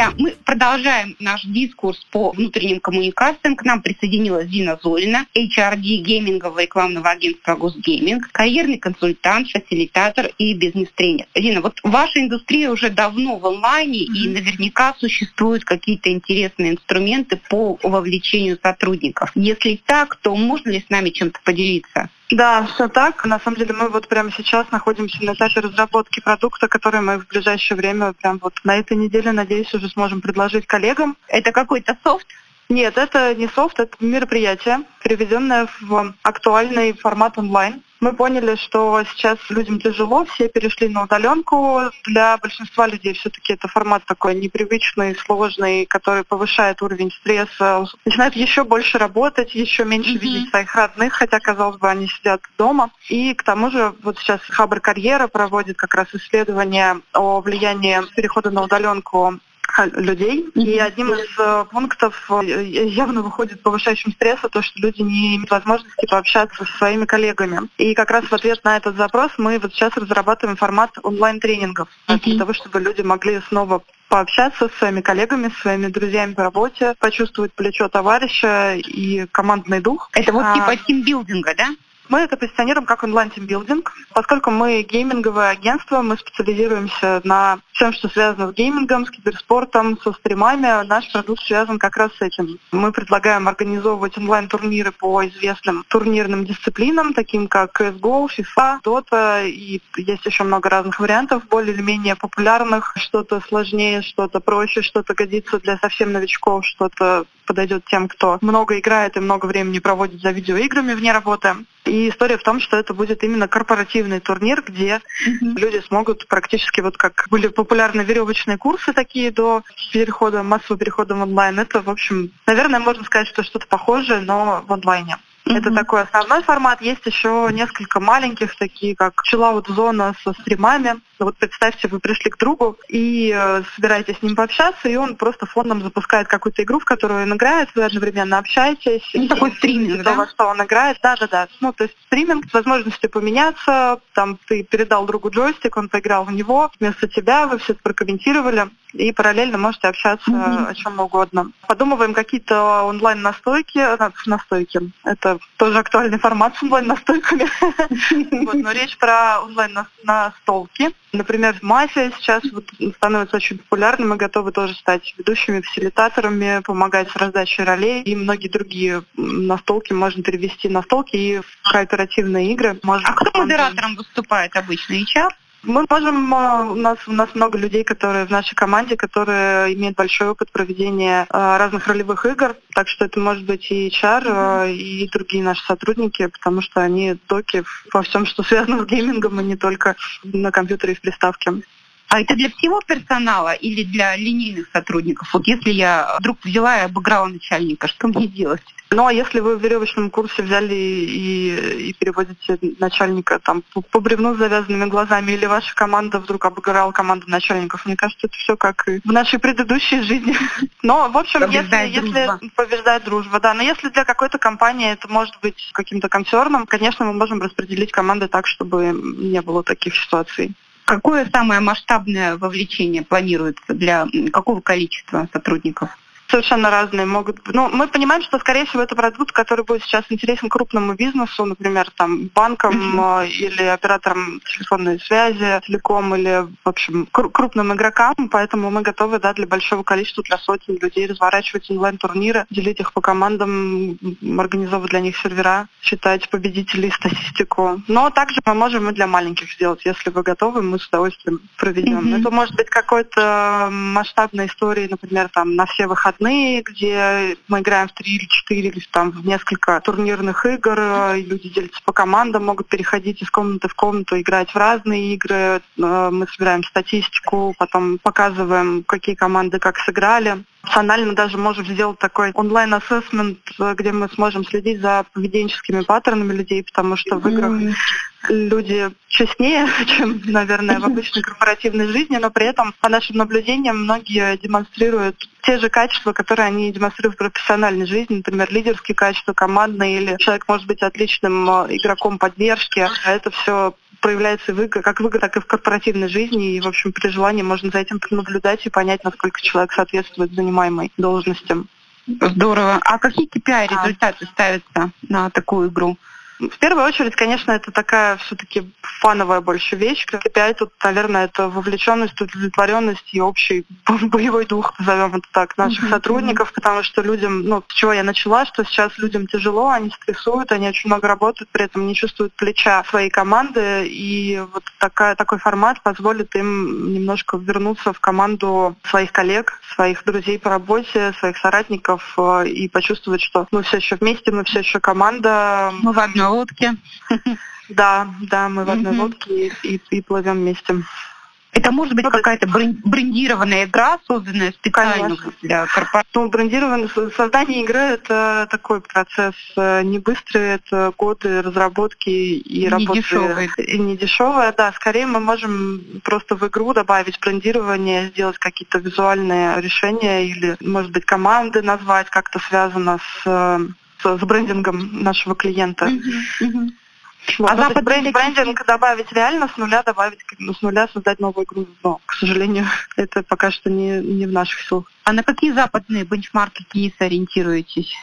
Друзья, мы продолжаем наш дискурс по внутренним коммуникациям. К нам присоединилась Зина Зорина, HRD геймингового рекламного агентства Госгейминг, карьерный консультант, фасилитатор и бизнес-тренер. Зина, вот ваша индустрия уже давно в онлайне, mm-hmm. и наверняка существуют какие-то интересные инструменты по вовлечению сотрудников. Если так, то можно ли с нами чем-то поделиться? Да, все так. На самом деле мы вот прямо сейчас находимся на этапе разработки продукта, который мы в ближайшее время, прям вот на этой неделе, надеюсь, уже сможем предложить коллегам. Это какой-то софт? Нет, это не софт, это мероприятие, переведенное в актуальный формат онлайн. Мы поняли, что сейчас людям тяжело, все перешли на удаленку. Для большинства людей все-таки это формат такой непривычный, сложный, который повышает уровень стресса, начинают еще больше работать, еще меньше mm-hmm. видеть своих родных, хотя, казалось бы, они сидят дома. И к тому же вот сейчас Хабр Карьера проводит как раз исследование о влиянии перехода на удаленку людей. И одним из э, пунктов э, явно выходит повышающим стресса то, что люди не имеют возможности пообщаться со своими коллегами. И как раз в ответ на этот запрос мы вот сейчас разрабатываем формат онлайн-тренингов mm-hmm. для того, чтобы люди могли снова пообщаться с своими коллегами, с своими друзьями по работе, почувствовать плечо товарища и командный дух. Это вот а, типа тимбилдинга, да? Мы это позиционируем как онлайн-тимбилдинг. Поскольку мы гейминговое агентство, мы специализируемся на всем, что связано с геймингом, с киберспортом, со стримами. Наш продукт связан как раз с этим. Мы предлагаем организовывать онлайн-турниры по известным турнирным дисциплинам, таким как CSGO, FIFA, Dota, и есть еще много разных вариантов, более или менее популярных. Что-то сложнее, что-то проще, что-то годится для совсем новичков, что-то подойдет тем, кто много играет и много времени проводит за видеоиграми вне работы. И история в том, что это будет именно корпоративный турнир, где mm-hmm. люди смогут практически вот как были популярны веревочные курсы такие до перехода, массового перехода в онлайн. Это, в общем, наверное, можно сказать, что что-то похожее, но в онлайне. Mm-hmm. Это такой основной формат. Есть еще несколько маленьких, такие как чиллаут-зона со стримами. Ну, вот представьте, вы пришли к другу и э, собираетесь с ним пообщаться, и он просто фоном запускает какую-то игру, в которую он играет, вы одновременно общаетесь. Ну, такой стриминг, да? Во что он играет. Да-да-да. Ну, то есть стриминг с возможностью поменяться. Там ты передал другу джойстик, он поиграл в него. Вместо тебя вы все это прокомментировали и параллельно можете общаться mm-hmm. о чем угодно. Подумываем какие-то онлайн-настойки, э, настойки. Это тоже актуальный формат с онлайн-настойками. *laughs* Но речь про онлайн-настолки. Например, мафия сейчас становится очень популярной. Мы готовы тоже стать ведущими, фасилитаторами, помогать с раздачей ролей. И многие другие настолки можно перевести настолки и в кооперативные игры. а кто модератором выступает обычно? HR? Мы можем, э, у нас, у нас много людей, которые в нашей команде, которые имеют большой опыт проведения э, разных ролевых игр, так что это может быть и HR, mm-hmm. и другие наши сотрудники, потому что они доки во всем, что связано с геймингом, и не только на компьютере и в приставке. А это для всего персонала или для линейных сотрудников? Вот если я вдруг взяла и обыграла начальника, что мне делать? Ну а если вы в веревочном курсе взяли и, и переводите начальника там по, по бревну с завязанными глазами, или ваша команда вдруг обыграла команду начальников, мне кажется, это все как и в нашей предыдущей жизни. *laughs* Но, в общем, если, если побеждает дружба, да, но если для какой-то компании это может быть каким-то концерном, конечно, мы можем распределить команды так, чтобы не было таких ситуаций. Какое самое масштабное вовлечение планируется для какого количества сотрудников? Совершенно разные могут. Ну, мы понимаем, что, скорее всего, это продукт, который будет сейчас интересен крупному бизнесу, например, там, банкам mm-hmm. или операторам телефонной связи, телеком или, в общем, крупным игрокам, поэтому мы готовы, да, для большого количества, для сотен людей разворачивать онлайн-турниры, делить их по командам, организовывать для них сервера, считать победителей, статистику. Но также мы можем и для маленьких сделать. Если вы готовы, мы с удовольствием проведем. Mm-hmm. Это может быть какой-то масштабной истории, например, там, на все выходные выходные, где мы играем в три или четыре, или там в несколько турнирных игр, и люди делятся по командам, могут переходить из комнаты в комнату, играть в разные игры. Э, мы собираем статистику, потом показываем, какие команды как сыграли. Опционально даже можем сделать такой онлайн-ассессмент, где мы сможем следить за поведенческими паттернами людей, потому что в играх люди честнее, *laughs* чем, наверное, в обычной корпоративной жизни, но при этом, по нашим наблюдениям, многие демонстрируют те же качества, которые они демонстрируют в профессиональной жизни, например, лидерские качества, командные, или человек может быть отличным э, игроком поддержки. А это все проявляется в играх, как в играх, так и в корпоративной жизни. И, в общем, при желании можно за этим наблюдать и понять, насколько человек соответствует занимаемой должности. Здорово. А какие KPI результаты ставятся на такую игру? В первую очередь, конечно, это такая все-таки фановая больше вещь. KPI тут, наверное, это вовлеченность, удовлетворенность и общий *laughs* боевой дух, назовем это так, наших mm-hmm. сотрудников, потому что людям, ну, с чего я начала, что сейчас людям тяжело, они стрессуют, они очень много работают, при этом не чувствуют плеча своей команды, и вот такая, такой формат позволит им немножко вернуться в команду своих коллег, своих друзей по работе, своих соратников э, и почувствовать, что мы все еще вместе, мы все еще команда. Мы в одной лодке. Да, да, мы в одной лодке и, и, и плывем вместе. Это может быть ну, какая-то брендированная игра, созданная специально Конечно. для корпорации? Ну, брендированное создание игры — это такой процесс э, не быстрый, это годы разработки и не работы. Дешевый. И не дешевое, да. Скорее мы можем просто в игру добавить брендирование, сделать какие-то визуальные решения или, может быть, команды назвать, как-то связано с, э, с, с брендингом нашего клиента. Вот, а ну, запад бренд, брендинг добавить реально с нуля, добавить ну, с нуля создать новую игру. Но, к сожалению, *laughs* это пока что не, не в наших силах. А на какие западные бенчмарки кейсы ориентируетесь?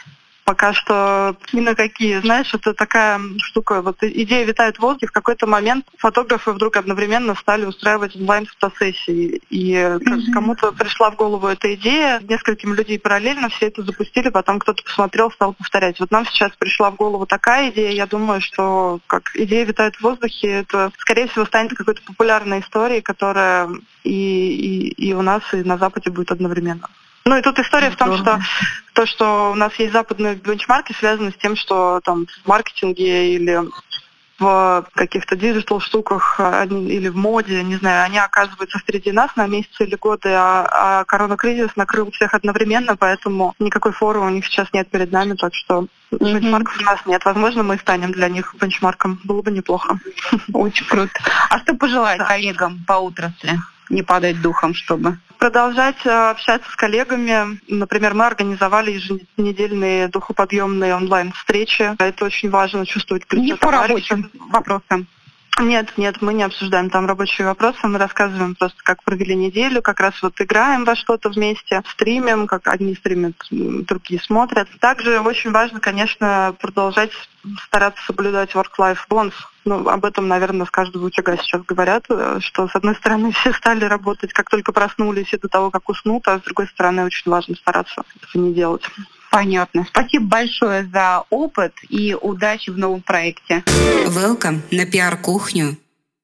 Пока что ни на какие. Знаешь, это такая штука, вот идея витает в воздухе, в какой-то момент фотографы вдруг одновременно стали устраивать онлайн-фотосессии. И mm-hmm. кому-то пришла в голову эта идея, нескольким людей параллельно все это запустили, потом кто-то посмотрел, стал повторять. Вот нам сейчас пришла в голову такая идея, я думаю, что как идея витает в воздухе, это, скорее всего, станет какой-то популярной историей, которая и, и, и у нас, и на Западе будет одновременно. Ну и тут история в том, что то, что у нас есть западные бенчмарки, связано с тем, что там в маркетинге или в каких-то digital штуках или в моде, не знаю, они оказываются впереди нас на месяцы или годы, а, а коронакризис накрыл всех одновременно, поэтому никакой форы у них сейчас нет перед нами, так что mm-hmm. бенчмарков у нас нет. Возможно, мы станем для них бенчмарком. Было бы неплохо. Очень круто. А что пожелать коллегам по отрасли? Не падать духом, чтобы продолжать э, общаться с коллегами. Например, мы организовали еженедельные духоподъемные онлайн-встречи. Это очень важно, чувствовать плечо Не по рабочим вопросам. Нет, нет, мы не обсуждаем там рабочие вопросы, мы рассказываем просто, как провели неделю, как раз вот играем во что-то вместе, стримим, как одни стримят, другие смотрят. Также очень важно, конечно, продолжать стараться соблюдать work-life balance. Ну, об этом, наверное, с каждого утюга сейчас говорят, э, что, с одной стороны, *laughs* все стали работать, как только проснулись, и до того, как уснут, а с другой стороны, очень важно стараться этого не делать. Понятно. Спасибо большое за опыт и удачи в новом проекте. Welcome на пиар-кухню.